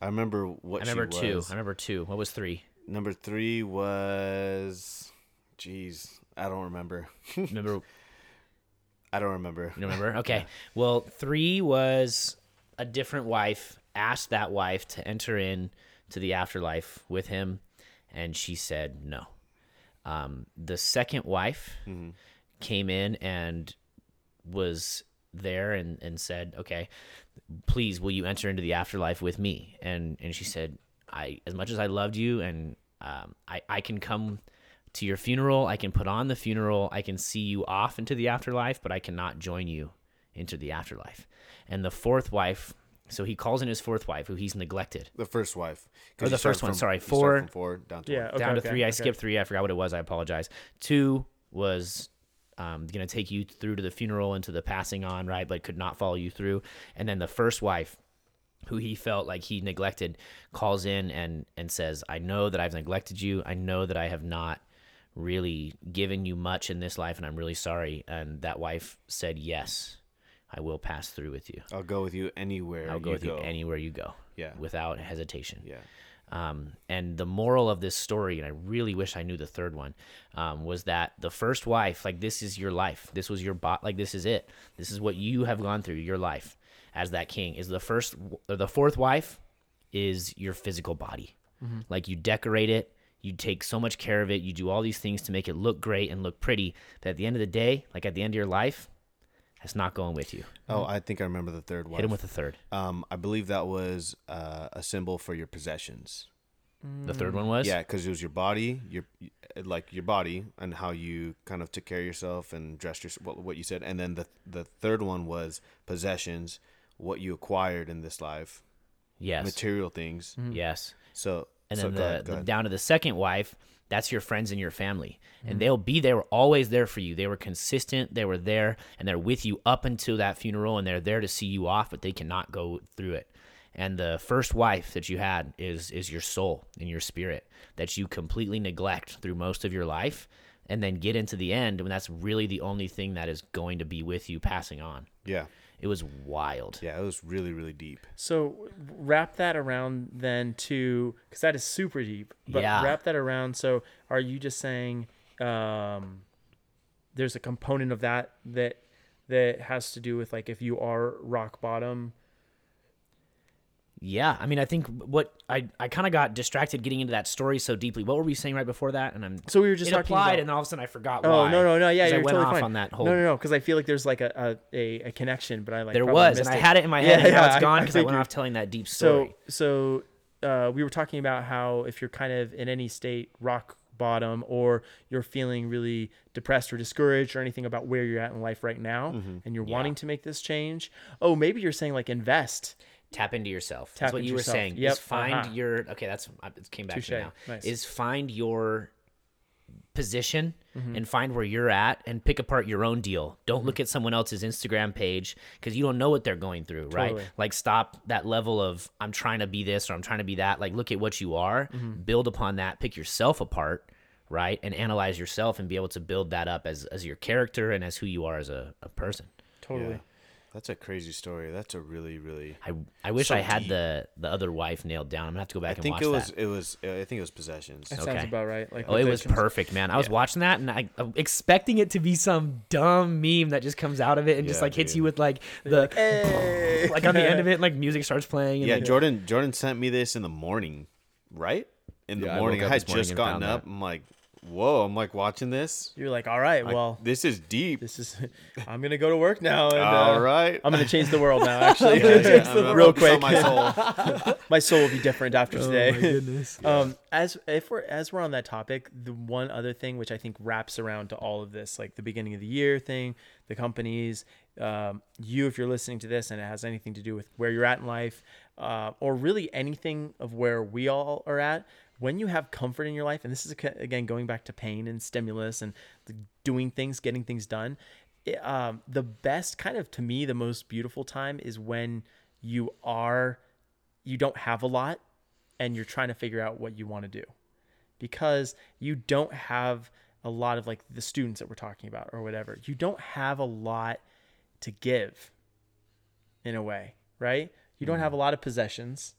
I remember what I remember she two. was. I remember two. What was three? Number three was, jeez, I don't remember. Remember? I don't remember. You remember? Okay. Well, three was a different wife asked that wife to enter in to the afterlife with him, and she said no. Um, the second wife came in and was there and, and said, "Okay, please, will you enter into the afterlife with me?" And and she said, "I, as much as I loved you, and um, I I can come." to your funeral. I can put on the funeral. I can see you off into the afterlife, but I cannot join you into the afterlife. And the fourth wife, so he calls in his fourth wife, who he's neglected. The first wife, Or the first one, from- sorry, four- from four down to Yeah. Okay, Down to okay, three. I skipped three. I forgot what it was. I apologize. Two was um, going to take you through to the funeral and to the passing on, right? But could not follow you through. And then the first wife, who he felt like he neglected, calls in and and says, "I know that I've neglected you. I know that I have not." really given you much in this life and I'm really sorry and that wife said yes I will pass through with you I'll go with you anywhere. I'll go with you anywhere you go Yeah. without hesitation Yeah. Um, and the moral of this story, and I really wish I knew the third one, um, was that the first wife, like this is your life. This was your bot. Like this is it. This is what you have gone through. Your life as that king is the first. Or the fourth wife is your physical body. Like you decorate it. You take so much care of it. You do all these things to make it look great and look pretty. That at the end of the day, like at the end of your life, it's not going with you. Oh, I think I remember the third one. Hit him with the third. Um, I believe that was uh, a symbol for your possessions. The third one was Yeah, because it was your body, your like your body, and how you kind of took care of yourself and dressed your what, what you said. And then the the third one was possessions, what you acquired in this life, yes, material things. yes. So and so then go the, ahead, go the ahead. down to the second wife that's your friends and your family. Mm-hmm. and they'll be they were always there for you. They were consistent they were there and they're with you up until that funeral and they're there to see you off but they cannot go through it. And the first wife that you had is is your soul and your spirit that you completely neglect through most of your life and then get into the end when that's really the only thing that is going to be with you passing on. Yeah, it was wild yeah, it was really really deep. So wrap that around then to because that is super deep. But Yeah. wrap that around. So are you just saying um, there's a component of that that that has to do with like if you are rock bottom? Yeah, I mean, I think what I I kind of got distracted getting into that story so deeply. What were we saying right before that? And I'm So we were just it talking applied, about- and all of a sudden I forgot Oh why. no no no yeah, you're I went totally off fine. on that whole. No no no because I feel like there's like a a, a, connection, but I like there was, and missed I had it in my head, Yeah, and now yeah, it's I- gone I because I, went off telling that deep story. So so uh, we were talking about how if you're kind of in any state rock bottom or you're feeling really depressed or discouraged or anything about where you're at in life right now Mm-hmm. and you're wanting to make this change oh maybe you're saying like invest Tap into yourself. Tap that's what into you were yourself. saying. Yep, Is find uh-huh. your okay. That's it came back to me now. Nice. Is find your position Mm-hmm. and find where you're at and pick apart your own deal. Don't Mm-hmm. look at someone else's Instagram page because you don't know what they're going through, right? Like stop that level of I'm trying to be this or I'm trying to be that. Like look at what you are, Mm-hmm. build upon that, pick yourself apart, right? And analyze yourself and be able to build that up as as your character and as who you are as a, a person. totally Yeah. That's a crazy story. That's a really, really. I I wish So I had deep. the the other wife nailed down. I'm gonna have to go back I and think watch it was. that. It was. Uh, I think it was possessions. That Okay. sounds about right. Like Oh, it was perfect, man. I was watching that and I, I'm expecting it to be some dumb meme that just comes out of it and just Yeah, like hits you with like the Hey. like on the end of it, and, like music starts playing. And Yeah, like, Jordan. Jordan sent me this in the morning, right? In the Yeah, morning, woke I, had morning just gotten up. that. I'm like, whoa! I'm like watching this. You're like, all right, well, this is deep. this is. I'm gonna go to work now. And, uh, All right. I'm gonna change the world now. Actually, Yeah, yeah, I'm real quick. my soul. my soul will be different after today. Oh my goodness. Um, as if we're as we're on that topic, the one other thing which I think wraps around to all of this, like the beginning of the year thing, the companies, um, you if you're listening to this and it has anything to do with where you're at in life, uh, or really anything of where we all are at. When you have comfort in your life, and this is again going back to pain and stimulus and doing things, getting things done. it- um, the best kind of to me, the most beautiful time is when you are, you don't have a lot, and you're trying to figure out what you want to do because you don't have a lot of like the students that we're talking about or whatever. You don't have a lot to give in a way, right? You don't have a lot of possessions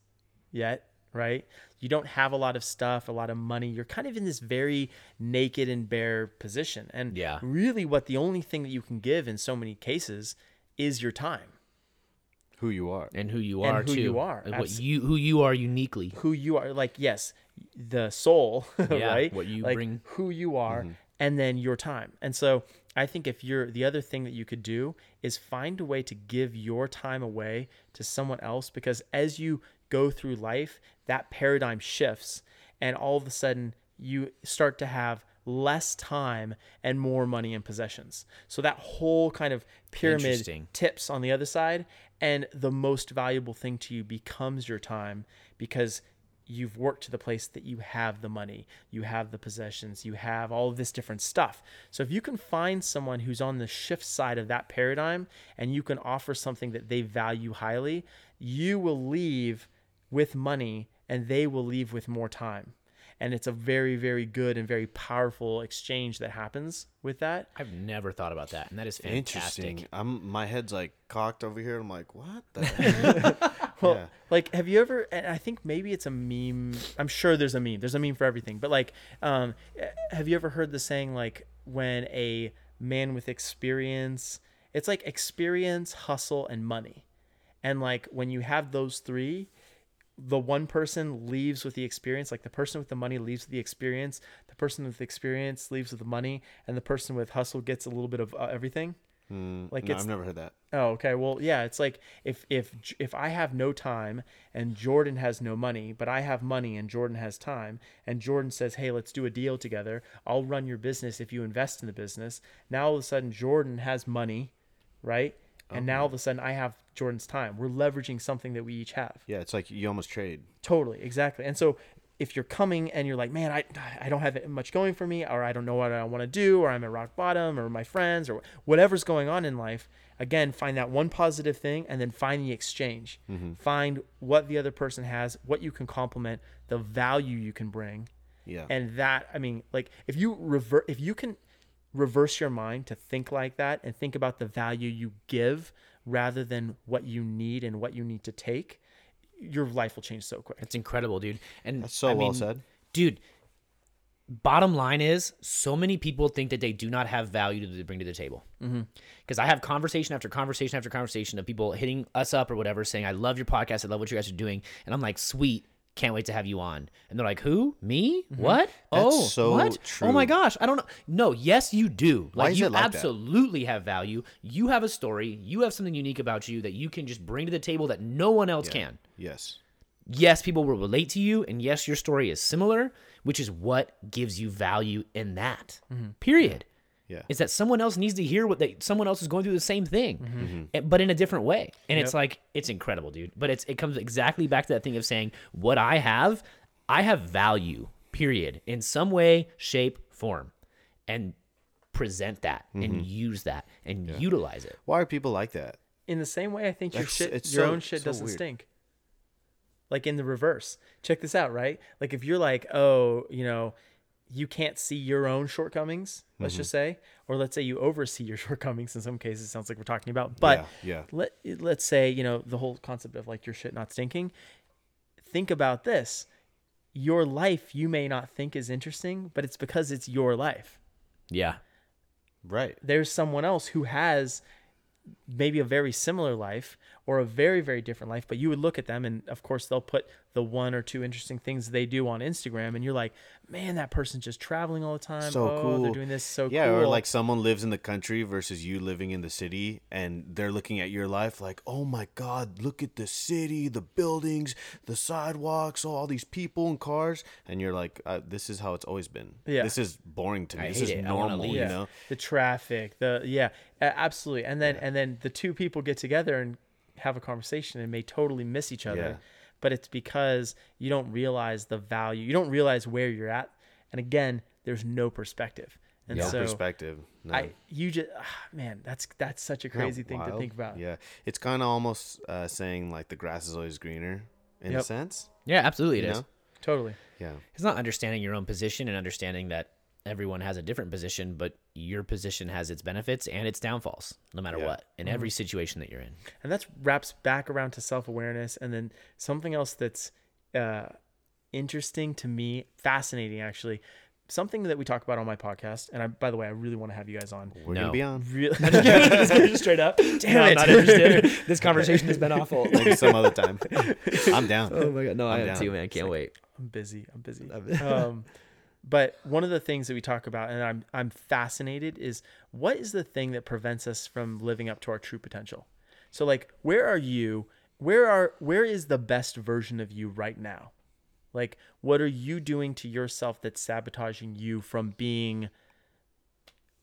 yet, right? You don't have a lot of stuff, a lot of money. You're kind of in this very naked and bare position. And Yeah. really what the only thing that you can give in so many cases is your time. Who you are? and who you And are who too. you are, and what you who you are uniquely. who you are like yes the soul Yeah, right what you like bring. who you are mm-hmm. and then your time and so i think if you're the other thing that you could do is find a way to give your time away to someone else because as you go through life that paradigm shifts and all of a sudden you start to have less time and more money and possessions. So that whole kind of pyramid tips on the other side and the most valuable thing to you becomes your time because you've worked to the place that you have the money you have the possessions you have all of this different stuff. So if you can find someone who's on the shift side of that paradigm and you can offer something that they value highly you will leave with money and they will leave with more time and it's a very very good and very powerful exchange that happens with that I've never thought about that, and that is fantastic. Interesting. I'm my head's like cocked over here. I'm like, what the? Well, Yeah. like, have you ever? And I think maybe it's a meme. I'm sure there's a meme. There's a meme for everything. But like, um, have you ever heard the saying like, when a man with experience, it's like experience, hustle, and money, and like when you have those three. The one person leaves with the experience, like the person with the money leaves with the experience, the person with the experience leaves with the money, and the person with hustle gets a little bit of uh, everything. Mm, Like no, it's- I've never heard that. Oh, okay. Well, yeah, it's like if if if I have no time and Jordan has no money, but I have money and Jordan has time, and Jordan says, "Hey, let's do a deal together. I'll run your business if you invest in the business." Now all of a sudden Jordan has money, right? And now all of a sudden I have Jordan's time. We're leveraging something that we each have. Yeah, it's like you almost trade. Totally, exactly. And so if you're coming and you're like, man, I, I don't have much going for me, or I don't know what I want to do, or I'm at rock bottom, or my friends, or whatever's going on in life, again, find that one positive thing and then find the exchange. Mm-hmm. Find what the other person has, what you can complement, the value you can bring. Yeah. And that, I mean, like if you revert, if you can reverse your mind to think like that and think about the value you give rather than what you need and what you need to take, your life will change so quick. It's incredible, dude. And That's so I well mean, said. dude. Bottom line is, so many people think that they do not have value to bring to the table. Mm-hmm. Because I have conversation after conversation after conversation of people hitting us up or whatever, saying, "I love your podcast. I love what you guys are doing," and I'm like, "Sweet, can't wait to have you on." And they're like, "Who? Me? Mm-hmm. What? oh, so what? Oh my gosh, I don't know." No, yes, you do. Why Like is you it like that? absolutely have value. You have a story. You have something unique about you that you can just bring to the table that no one else can Yes. yes, people will relate to you, and yes, your story is similar, which is what gives you value in that. Mm-hmm. Period. Yeah. Is that someone else needs to hear what they someone else is going through the same thing, Mm-hmm. and- but in a different way. And it's like it's incredible, dude. But it's it comes exactly back to that thing of saying what I have, I have value. Period. In some way, shape, form, and present that Mm-hmm. and use that and utilize it. Why are people like that? In the same way, I think your shit, it's your so- own shit so doesn't weird. stink. Like in the reverse. Check this out, right? Like if you're like, oh, you know, you can't see your own shortcomings, let's Mm-hmm. just say, or let's say you oversee your shortcomings in some cases, sounds like we're talking about. But yeah, yeah, let let's say, you know, the whole concept of like your shit not stinking. Think about this. Your life you may not think is interesting, but it's because it's your life. Yeah. right. There's someone else who has maybe a very similar life or a very very different life but you would look at them and of course they'll put the one or two interesting things they do on Instagram and you're like man that person's just traveling all the time So oh cool. they're doing this so cool. yeah, cool or like someone lives in the country versus you living in the city, and they're looking at your life like, oh my God, look at the city, the buildings, the sidewalks, all these people and cars, and you're like, uh, this is how it's always been. Yeah. this is boring to me. I this is it. Wanna normal, leave. you know. the traffic the yeah absolutely and then and then the two people get together and have a conversation and may totally miss each other Yeah. but it's because you don't realize the value you don't realize where you're at and again there's no perspective and No so perspective. No. i you just ah, man that's that's such a Isn't that crazy thing to think about Yeah, it's kind of almost uh, saying like the grass is always greener in a sense. Yeah, absolutely it You is. know? totally Yeah. It's not understanding your own position and understanding that everyone has a different position, but your position has its benefits and its downfalls, no matter Yeah. what, in every situation that you're in. and that wraps back around to self-awareness and then something else that's uh, interesting to me fascinating actually something that we talk about on my podcast and I, by the way i really want to have you guys on We're No. gonna be on really just straight up. Damn No, I'm it. not interested. this conversation has been awful. maybe some other time. I'm down. oh my god, no, I'm I am down. too, man. Can't wait. i'm busy i'm busy um, but one of the things that we talk about and i'm i'm fascinated is what is the thing that prevents us from living up to our true potential so like where are you where are where is the best version of you right now like what are you doing to yourself that's sabotaging you from being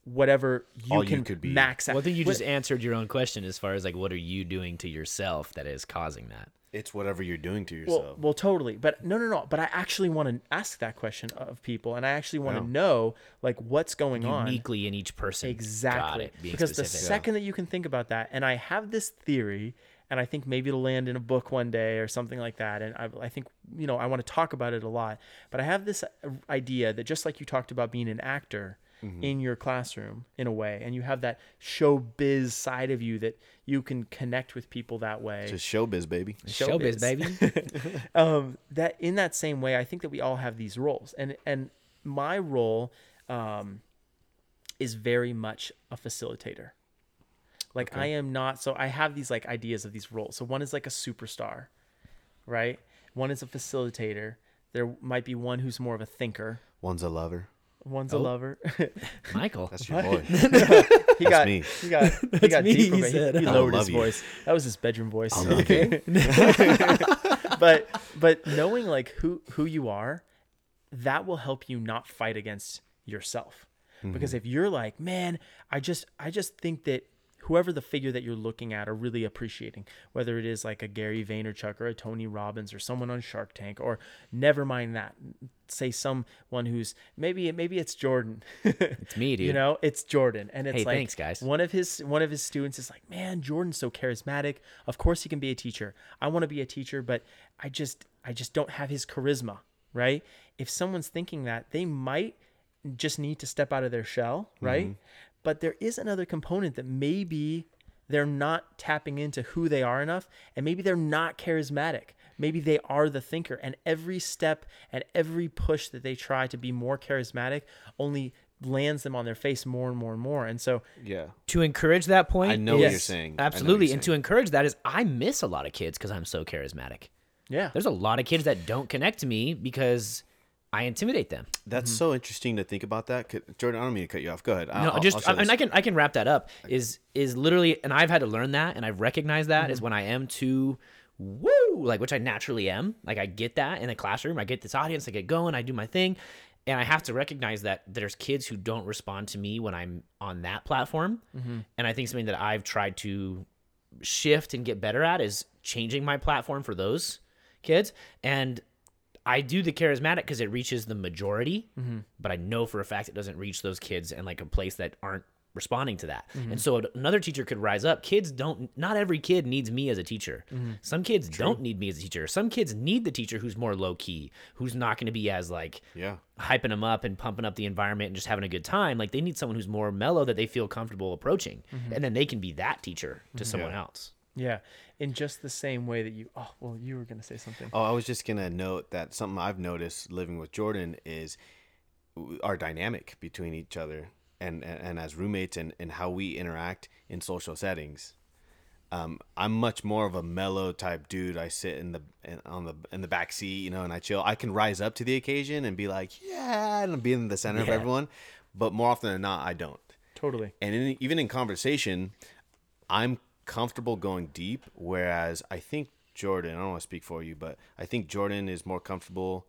whatever you All you can could be. max out Well, I think you What- just answered your own question as far as like what are you doing to yourself that is causing that? It's whatever you're doing to yourself. well, totally. But no, no, no. But I actually want to ask that question of people, and I actually want to Yeah. know like what's going on Uniquely in each person. Got exactly. it. Being Because the specific. second that you can think about that, and I have this theory, and I think maybe it'll land in a book one day or something like that. And I, I think you know I want to talk about it a lot. But I have this idea that just like you talked about being an actor. In your classroom, in a way, and you have that showbiz side of you that you can connect with people that way. Just showbiz, baby. showbiz, baby. um, that in that same way, I think that we all have these roles, and and my role um, is very much a facilitator. Like I am not, so I have these like ideas of these roles. So one is like a superstar, right? One is a facilitator. There might be one who's more of a thinker. One's a lover. One's a Oh. lover. Michael. That's your boy. he got me. he got he got me, deeper. he but said. he, he lowered his you. voice. That was his bedroom voice. I love you. but but knowing like who who you are that will help you not fight against yourself because mm-hmm. if you're like man i just i just think that whoever the figure that you're looking at are really appreciating whether it is like a gary vaynerchuk or a tony robbins or someone on shark tank or never mind that say someone who's maybe maybe it's jordan. It's me, dude. you know it's jordan. And it's Hey, like thanks, guys. one of his one of his students is like man jordan's so charismatic. Of course he can be a teacher. I want to be a teacher but i just i just don't have his charisma right? If someone's thinking that they might just need to step out of their shell right mm-hmm. But there is another component that maybe they're not tapping into who they are enough and maybe they're not charismatic maybe they are the thinker and every step and every push that they try to be more charismatic only lands them on their face more and more and more and so Yeah. to encourage that point, I know what you're saying. I know what absolutely, you're and to encourage that is I miss a lot of kids because I'm so charismatic. yeah There's a lot of kids that don't connect to me because I intimidate them. That's mm-hmm. so interesting to think about that. Jordan, I don't mean to cut you off. Go ahead. No, I'll, just I'll I, and. I can I can wrap that up. Is is literally, and I've had to learn that, and I've recognized that is mm-hmm. when I am too woo, like which I naturally am. Like I get that in the classroom, I get this audience, I get going, I do my thing, and I have to recognize that there's kids who don't respond to me when I'm on that platform, mm-hmm. and I think something that I've tried to shift and get better at is changing my platform for those kids and I do the charismatic because it reaches the majority, mm-hmm. but I know for a fact it doesn't reach those kids in like a place that aren't responding to that. And mm-hmm. so another teacher could rise up. Kids don't not every kid needs me as a teacher. Mm-hmm. Some kids don't need me as a teacher. Some kids need the teacher who's more low key, who's not going to be as like Yeah. hyping them up and pumping up the environment and just having a good time. Like they need someone who's more mellow that they feel comfortable approaching. And then they can be that teacher to someone Yeah. else. Yeah, in just the same way that you. Oh well, you were gonna say something. Oh, I was just gonna note that something I've noticed living with Jordan is our dynamic between each other and and, and as roommates and, and how we interact in social settings. Um, I'm much more of a mellow type dude. I sit in the in, on the in the back seat, you know, and I chill. I can rise up to the occasion and be like, yeah, and be in the center of everyone. But more often than not, I don't. Totally. And in, even in conversation, I'm comfortable going deep. Whereas I think Jordan, I don't want to speak for you, but I think Jordan is more comfortable,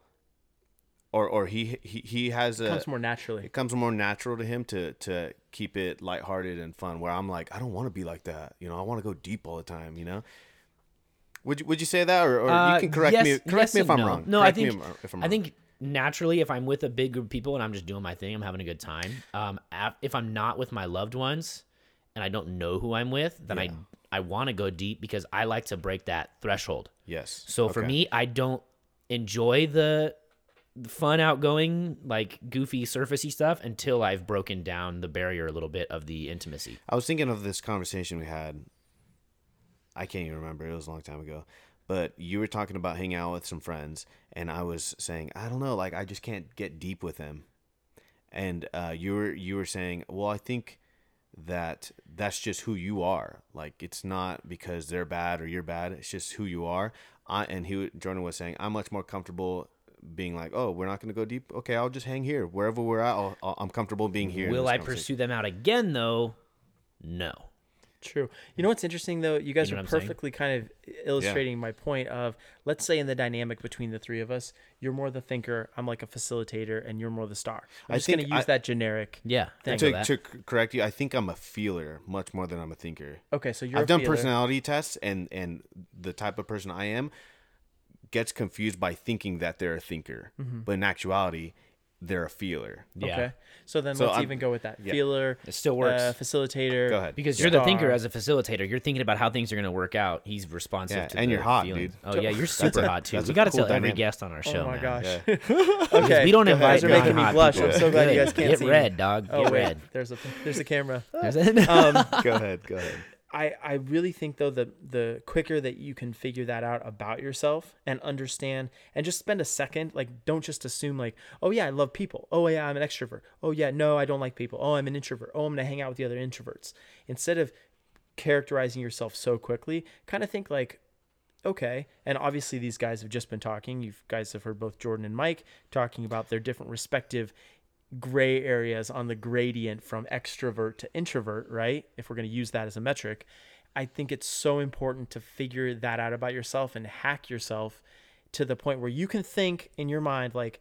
or or he he, he has a comes more naturally. it comes more natural to him to to keep it lighthearted and fun. Where I'm like, I don't want to be like that. You know, I want to go deep all the time. You know. Would you, would you say that, or, or Uh, you can correct yes- me? Correct yes me if I'm no. wrong. No, I Correct me think if I'm wrong. I think naturally, if I'm with a big group of people and I'm just doing my thing, I'm having a good time. Um, if I'm not with my loved ones and I don't know who I'm with, then Yeah. I I want to go deep because I like to break that threshold. yes. So for me, I don't enjoy the the fun, outgoing, like goofy, surfacey stuff until I've broken down the barrier a little bit of the intimacy. I was thinking of this conversation we had. I can't even remember. It was a long time ago. But you were talking about hanging out with some friends, and I was saying, I don't know, like I just can't get deep with them. And uh, you were you were saying, well, I think that that's just who you are. Like it's not because they're bad or you're bad. It's just who you are. I and he Jordan was saying, I'm much more comfortable being like, oh, we're not going to go deep. Okay, I'll just hang here wherever we're at. I'll, I'll, I'm comfortable being here. Will I pursue them out again though? No. True. You know what's interesting though? You guys You know are what saying? perfectly kind of illustrating my point of let's say in the dynamic between the three of us, you're more the thinker, I'm like a facilitator, and you're more the star. I'm I just gonna use I- that generic. Yeah. Thank I to, that. to correct you, I think I'm a feeler much more than I'm a thinker. Okay, so you're I've a done feeler. personality tests, and and the type of person I am gets confused by thinking that they're a thinker, Mm-hmm. but in actuality, they're a feeler. yeah. Okay. So then So let's I'm- even go with that. yeah. Feeler, It still works. uh, facilitator. Go ahead. Because you're the thinker as a facilitator. You're thinking about how things are going to work out. He's responsive Yeah, to and the you're hot, feeling. dude. Oh yeah, you're super a- hot too. We got to cool tell every dynamic. guest on our show. Oh my man. gosh. Yeah. okay. we don't go invite. You're making me blush. people. I'm so glad you guys can't Get see me. red, dog. Oh Get wait, red. there's a there's a camera. Um, go ahead. Go ahead. I, I really think though the the quicker that you can figure that out about yourself and understand and just spend a second like don't just assume like oh yeah I love people. Oh yeah I'm an extrovert. Oh yeah no I don't like people. Oh I'm an introvert. Oh I'm gonna hang out with the other introverts. Instead of characterizing yourself so quickly kind of think like okay and obviously these guys have just been talking. You guys have heard both Jordan and Mike talking about their different respective gray areas on the gradient from extrovert to introvert, right? If we're going to use that as a metric, I think it's so important to figure that out about yourself and hack yourself to the point where you can think in your mind, like,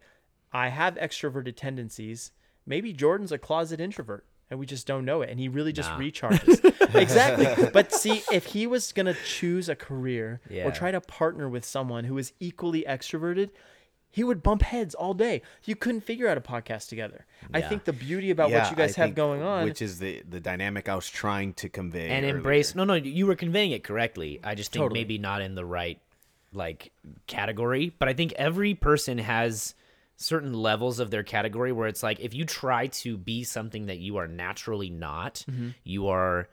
I have extroverted tendencies. Maybe Jordan's a closet introvert and we just don't know it. And he really just Nah. recharges. exactly. But see, if he was going to choose a career Yeah. or try to partner with someone who is equally extroverted, he would bump heads all day. You couldn't figure out a podcast together. I think the beauty about Yeah, what you guys I have think- going on, which is the the dynamic I was trying to convey, and earlier. embrace. No, no, you were conveying it correctly. I just think Totally. maybe not in the right like category, but I think every person has certain levels of their category where it's like if you try to be something that you are naturally not, Mm-hmm. you are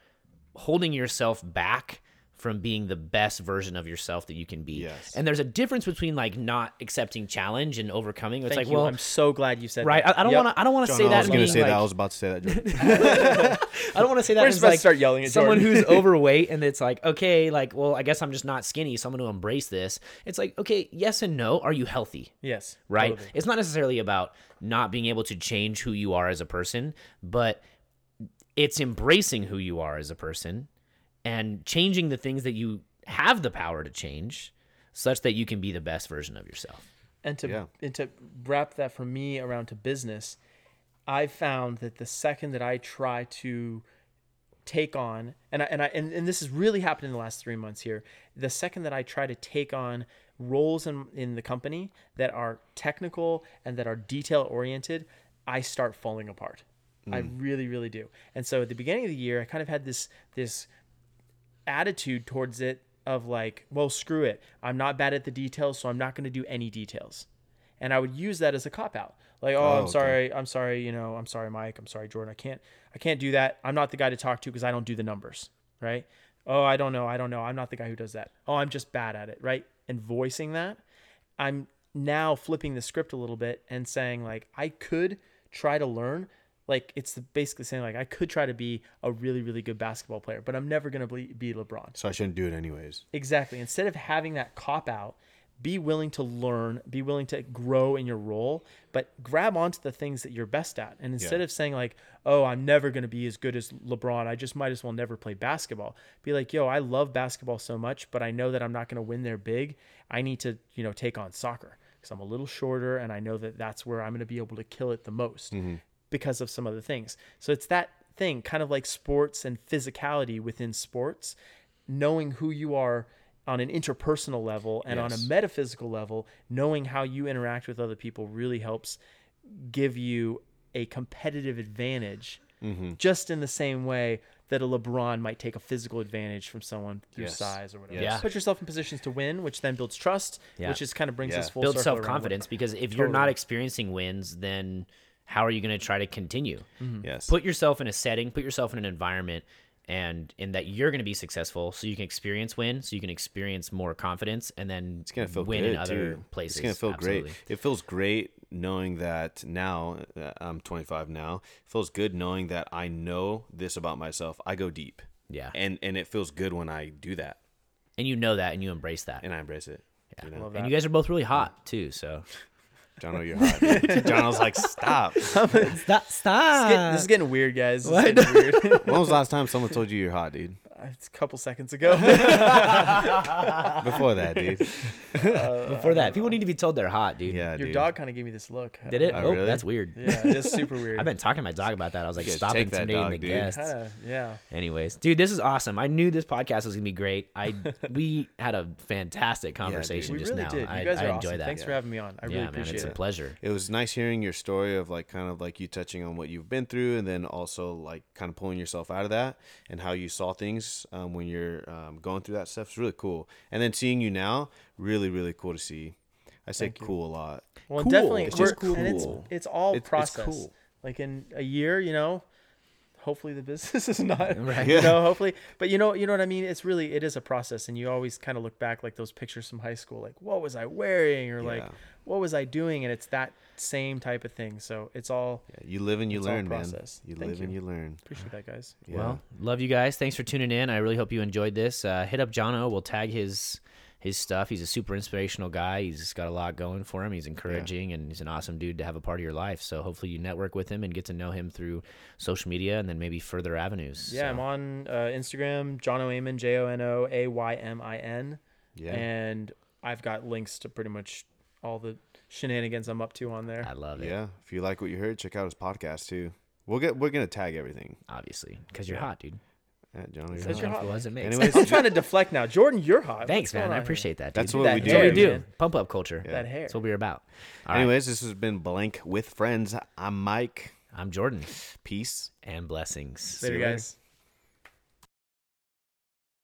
holding yourself back from being the best version of yourself that you can be. Yes. And there's a difference between like not accepting challenge and overcoming. It's thank like, you. well, I'm so glad you said right. that. I, I don't Yep. want to. I don't want to John, say I that. was going to being, say that. I was about to say that. I don't want to say that. We're as, just about to start yelling at someone who's overweight and it's like, okay, like, well, I guess I'm just not skinny, so I'm going to embrace this. It's like, okay, yes and no. Are you healthy? Yes. Right. totally. It's not necessarily about not being able to change who you are as a person, but it's embracing who you are as a person and changing the things that you have the power to change such that you can be the best version of yourself. and to Yeah. and to wrap that for me around to business, I found that the second that I try to take on and I, and I and, and this has really happened in the last three months here. The second that I try to take on roles in in the company that are technical and that are detail oriented, I start falling apart. I mm. really, really do. And so at the beginning of the year, I kind of had this this attitude towards it of like, well, screw it. I'm not bad at the details, so I'm not going to do any details. And I would use that as a cop out. Like, oh, Oh, I'm okay. sorry, I'm sorry, you know, I'm sorry, Mike, I'm sorry, Jordan. I can't, I can't do that. I'm not the guy to talk to because I don't do the numbers, right? Oh, I don't know, I don't know. I'm not the guy who does that. Oh, I'm just bad at it, right? And voicing that, I'm now flipping the script a little bit and saying like, I could try to learn. Like it's basically saying like I could try to be a really really good basketball player, but I'm never gonna be, be LeBron. So I shouldn't do it anyways. Exactly. Instead of having that cop out, be willing to learn, be willing to grow in your role, but grab onto the things that you're best at. And instead Yeah. of saying like, "Oh, I'm never going to be as good as LeBron. I just might as well never play basketball." Be like, "Yo, I love basketball so much, but I know that I'm not going to win there big. I need to, you know, take on soccer because I'm a little shorter and I know that that's where I'm going to be able to kill it the most mm-hmm. Because of some other things." So it's that thing, kind of like sports and physicality within sports knowing who you are on an interpersonal level and on a metaphysical level, knowing how you interact with other people really helps give you a competitive advantage. Mm-hmm. Just in the same way that a LeBron might take a physical advantage from someone through Yes. size or whatever. Yeah. Put yourself in positions to win, which then builds trust, Yeah. which is kind of brings Yeah. us full Build self confidence because if you're not experiencing wins, then how are you going to try to continue? Yes. Put yourself in a setting, put yourself in an environment, and in that you're going to be successful, so you can experience win, so you can experience more confidence, and then it's gonna feel win good in other too. places. It's gonna feel Absolutely. great. It feels great knowing that now uh, I'm 25 now. It feels good knowing that I know this about myself. I go deep, Yeah, and and it feels good when I do that and you know that, and you embrace that. and I embrace it. Yeah. You know? And you guys are both really hot too, so John, you're hot. dude. John was like, "Stop." stop, It's get- this is getting weird, guys. This What? is getting weird. When was the last time someone told you you're hot, dude? It's a couple seconds ago. Before that, dude. Uh, before that, people need to be told they're hot, dude. Yeah, Your dude. dog kind of gave me this look. Did it? Oh, Oh, really? that's weird. Yeah, it's super weird. I've been talking to my dog about that. I was like, You gotta stop check that intimidating dog, the dude. guests. Kinda, yeah. Anyways, dude, this is awesome. I knew this podcast was gonna be great. I we had a fantastic conversation dude. We just really now. did. You I, guys I are enjoy awesome. that. Thanks for having me on. I yeah, really man, appreciate it's a it. pleasure. It was nice hearing your story of like kind of like you touching on what you've been through and then also like kind of pulling yourself out of that and how you saw things um, when you're um, going through that stuff. It's really cool. And then seeing you now, really, really cool to see. I say Thank you. cool a lot. Well, Cool. definitely, It's just cool. and it's it's all It's- it's process. cool. Like in a year, you know, hopefully the business is not, Right. you know, hopefully, but you know, you know what I mean. It's really it is a process, and you always kind of look back like those pictures from high school, like what was I wearing, or like what was I doing, and it's that same type of thing. So it's all Yeah, you live and you It's all learn, man. You Thank live and you. you learn. appreciate that, guys. Yeah. Well, love you guys. Thanks for tuning in. I really hope you enjoyed this. Uh, hit up Jono. We'll tag his his stuff. He's a super inspirational guy. He's got a lot going for him. He's encouraging and he's an awesome dude to have a part of your life. So hopefully you network with him and get to know him through social media and then maybe further avenues. Yeah, So, I'm on uh, Instagram, Jono Aymin, J O N O A Y M I N, yeah. and I've got links to pretty much all the shenanigans I'm up to on there. I love it. yeah. If you like what you heard, check out his podcast too. We'll get we're gonna tag everything. Obviously, because you're Yeah. hot, dude. Yeah, John, you're Says hot. you're hot. Influence it makes. Anyways, I'm trying to deflect now. Jordan, you're hot. Thanks, What's going man. I on here? appreciate that. That's what That we do. That's what we hair, do. man. Pump up culture. Yeah. That hair. That's what we're about. All right. Anyways, this has been Blank with Friends. I'm Mike. I'm Jordan. Peace. And blessings. Later, you later. guys.